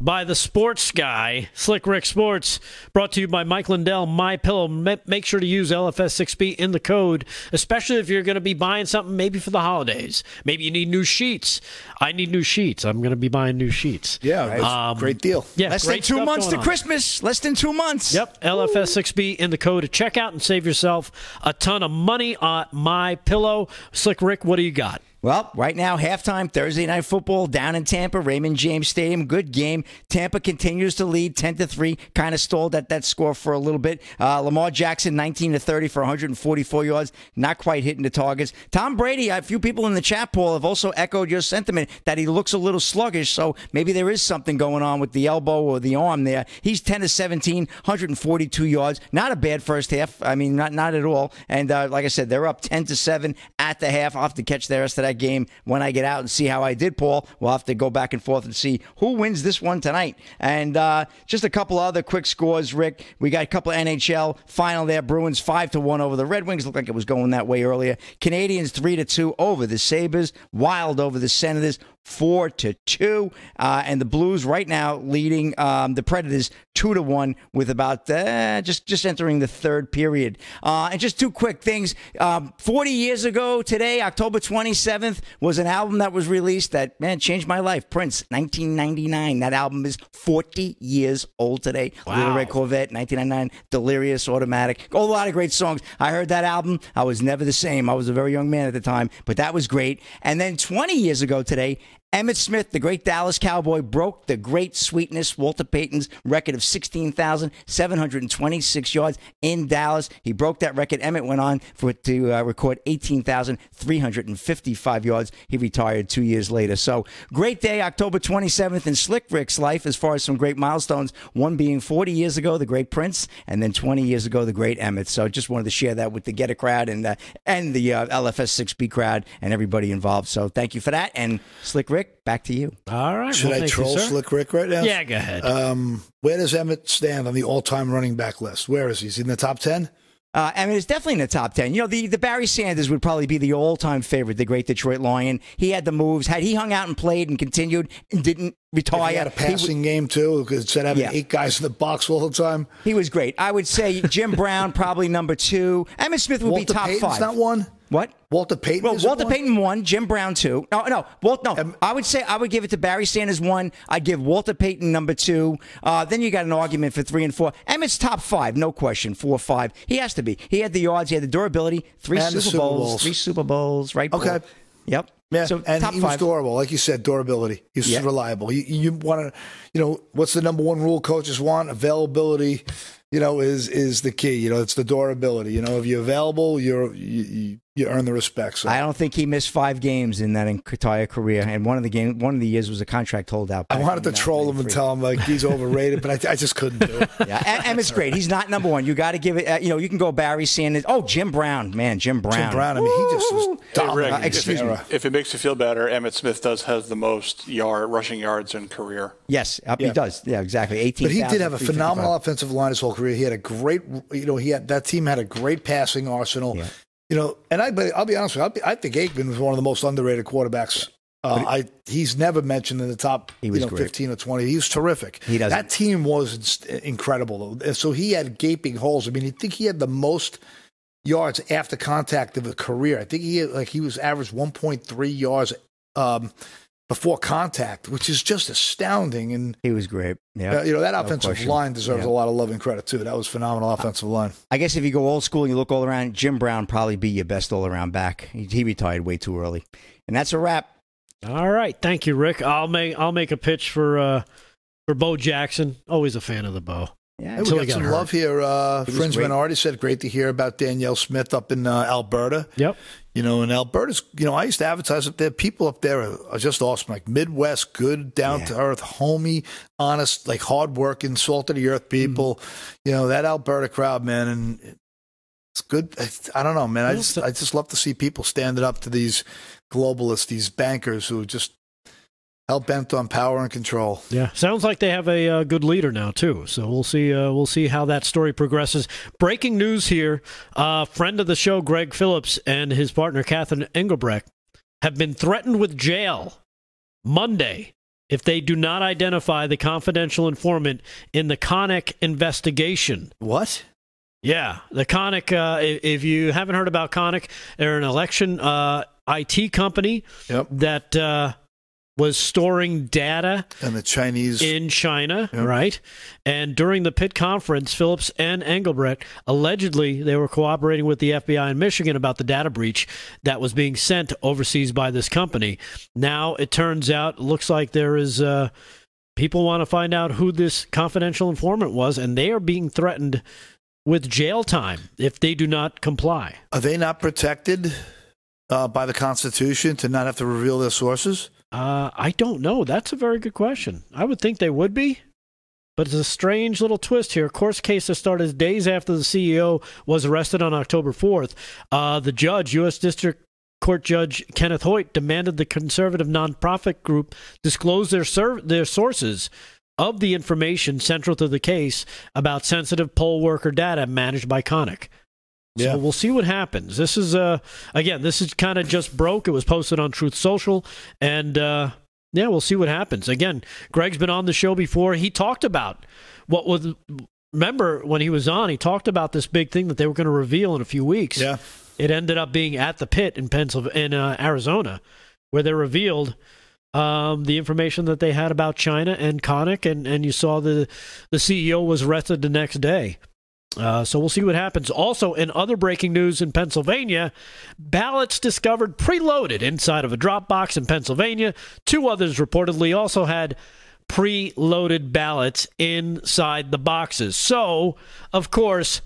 By the sports guy, Slick Rick Sports. Brought to you by Mike Lindell, My Pillow. Make sure to use LFS6B in the code, especially if you're going to be buying something maybe for the holidays. Maybe you need new sheets. I need new sheets. I'm going to be buying new sheets. Yeah. Um, great deal. Yeah, Less than two months to on. Christmas. Less than two months. Yep, LFS6B in the code to check out and save yourself a ton of money on My Pillow. Slick Rick, what do you got? Well, right now, halftime Thursday night football down in Tampa, Raymond James Stadium. Good game. Tampa continues to lead 10 to 3, kind of stalled at that score for a little bit. Uh, Lamar Jackson 19 to 30 for 144 yards, not quite hitting the targets. Tom Brady, a few people in the chat pool have also echoed your sentiment that he looks a little sluggish, so maybe there is something going on with the elbow or the arm there. He's 10 to 17, 142 yards. Not a bad first half. I mean, not not at all. And uh, like I said, they're up 10 to 7 at the half. I'll have to catch the rest of that game when I get out and see how I did, Paul. We'll have to go back and forth and see who wins this one tonight. And uh, just a couple other quick scores, Rick. We got a couple NHL final there. Bruins 5 to 1 over the Red Wings. Looked like it was going that way earlier. Canadiens 3 to 2 over the Sabres. Wild over the Senators four to two, uh, and the Blues right now leading um, the Predators two to one with about uh, just just entering the third period. Uh, and just two quick things: um, forty years ago today, October twenty seventh, was an album that was released that man changed my life. Prince, nineteen ninety nine. That album is forty years old today. Little Red Corvette, nineteen ninety nine. Delirious, Automatic, a lot of great songs. I heard that album. I was never the same. I was a very young man at the time, but that was great. And then twenty years ago today. Emmitt Smith, the great Dallas Cowboy, broke the great sweetness Walter Payton's record of 16,726 yards in Dallas. He broke that record. Emmitt went on for to uh, record 18,355 yards. He retired two years later. So great day, October 27th in Slick Rick's life as far as some great milestones. One being 40 years ago, the great Prince, and then 20 years ago, the great Emmitt. So just wanted to share that with the Get It crowd and uh, and the uh, LFS 6B crowd and everybody involved. So thank you for that. And Slick Rick, back to you. All right. Should well, I thank you, troll sir. Slick Rick right now? Yeah, go ahead. Um, where does Emmitt stand on the all-time running back list? Where is he? Is he in the top ten? Uh, I mean, it's definitely in the top 10. You know, the, the Barry Sanders would probably be the all time favorite, the great Detroit Lion. He had the moves. Had he hung out and played and continued and didn't retire, he had a he would- passing game too, because instead of having Yeah. eight guys in the box all the time. He was great. I would say Jim Brown probably number two. Emmitt Smith would Walter be top Payton's five. not one. What? Walter Payton. Well, Walter one? Payton one, Jim Brown two. No, no, Walt. No, Um, I would say I would give it to Barry Sanders one. I'd give Walter Payton number two. Uh, then you got an argument for three and four. Emmitt's top five, no question. Four, five. He has to be. He had the yards. He had the durability. Three Super, Super Bowls, Bowls. Three Super Bowls. Right. Okay. Yep. Yeah, So and top he five. was durable, like you said, durability. He was Yeah. reliable. You, you want to, you know, what's the number one rule coaches want? Availability, you know, is is the key. You know, it's the durability. You know, if you're available, you're you, you, you earn the respect. So I don't think he missed five games in that entire career, and one of the game, one of the years was a contract holdout. I wanted to troll him and tell him like he's (laughs) overrated, but I, I just couldn't do it. Yeah, Em- Emmitt's great. He's not number one. You got to give it. Uh, you know, you can go Barry Sanders. Oh, Jim Brown, man, Jim Brown. Jim Brown. I mean, he just was Hey. Rick, Uh, in his excuse me. If it makes you feel better, Emmitt Smith does has the most yard rushing yards in career. Yes, uh, Yeah. he does. Yeah, exactly. Eighteen. But he did have a phenomenal offensive line his whole career. He had a great, you know, he had that team had a great passing arsenal. Yeah. You know, and I, but I'll be honest with you, I'll be, I think Aikman was one of the most underrated quarterbacks. Uh, I he's never mentioned in the top, He you know, great. fifteen or twenty. He was terrific. He doesn't- That team was incredible. So he had gaping holes. I mean, I think he had the most yards after contact of a career. I think he had, like he was averaged one point three yards um, before contact, which is just astounding. And He was great. Yeah, uh, you know that offensive question. line deserves Yeah. a lot of love and credit too. That was phenomenal offensive line. I guess if you go old school and you look all around, Jim Brown probably be your best all around back. He, he retired way too early, and that's a wrap. All right, thank you, Rick. I'll make I'll make a pitch for uh, for Bo Jackson. Always a fan of the Bo. Yeah, Hey, we got got some hurt. love here. Uh, He was Fringe great. Minority said, "Great to hear about Danielle Smith up in uh, Alberta." Yep. You know, and Alberta's. You know, I used to advertise up there. People up there are, just awesome. Like Midwest, good, down to earth, homey, honest, like hardworking, salt of the earth people. Mm-hmm. You know that Alberta crowd, man, and it's good. I, I don't know, man. I just I just love to see people standing up to these globalists, these bankers who just hell bent on power and control. Yeah, sounds like they have a uh, good leader now too. So we'll see. Uh, we'll see how that story progresses. Breaking news here: uh, friend of the show, Greg Phillips, and his partner Catherine Engelbrecht have been threatened with jail Monday if they do not identify the confidential informant in the Konnech investigation. What? Yeah, the Konnech. Uh, if, you haven't heard about Konnech, they're an election uh, IT company Yep. that uh, was storing data And the Chinese. in China, right? And during the Pitt conference, Phillips and Engelbrecht allegedly they were cooperating with the FBI in Michigan about the data breach that was being sent overseas by this company. Now it turns out, looks like there is. Uh, people want to find out who this confidential informant was, and they are being threatened with jail time if they do not comply. Are they not protected uh, by the Constitution to not have to reveal their sources? Uh, I don't know. That's a very good question. I would think they would be, but it's a strange little twist here. Course case that started days after the CEO was arrested on October 4th. Uh, the judge, U.S. District Court Judge Kenneth Hoyt, demanded the conservative nonprofit group disclose their ser- their sources of the information central to the case about sensitive poll worker data managed by Konnech. So Yeah. we'll see what happens. This is uh again, this is kind of just broke. It was posted on Truth Social, and uh, yeah, we'll see what happens. Again, Greg's been on the show before. He talked about what was. Remember when he was on, he talked about this big thing that they were going to reveal in a few weeks. Yeah. It ended up being at the pit in Pennsylvania, in uh, Arizona, where they revealed um, the information that they had about China and Konnech, and, and you saw the the CEO was arrested the next day. Uh, so we'll see what happens. Also, in other breaking news in Pennsylvania, ballots discovered preloaded inside of a drop box in Pennsylvania. Two others reportedly also had preloaded ballots inside the boxes. So, of course,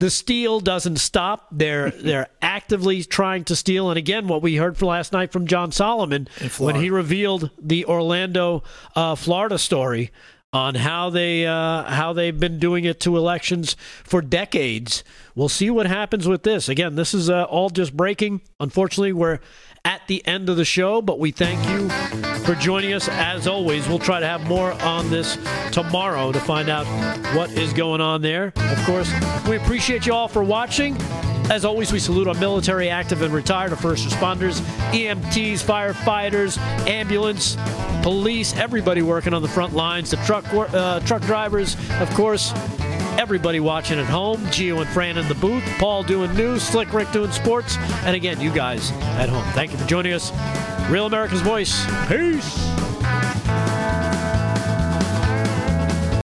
the steal doesn't stop. They're (laughs) they're actively trying to steal. And again, what we heard from last night from John Solomon when he revealed the Orlando, uh, Florida story on how they uh, how they've been doing it to elections for decades. We'll see what happens with this. Again, this is uh, all just breaking. Unfortunately, we're at the end of the show, but we thank you for joining us. As always, we'll try to have more on this tomorrow to find out what is going on there. Of course, we appreciate you all for watching. As always, we salute our military, active, and retired, our first responders, EMTs, firefighters, ambulance, police, everybody working on the front lines, the truck uh, truck drivers, of course, everybody watching at home, Gio and Fran in the booth, Paul doing news, Slick Rick doing sports, and again, you guys at home. Thank you for joining us. Real America's Voice. Peace.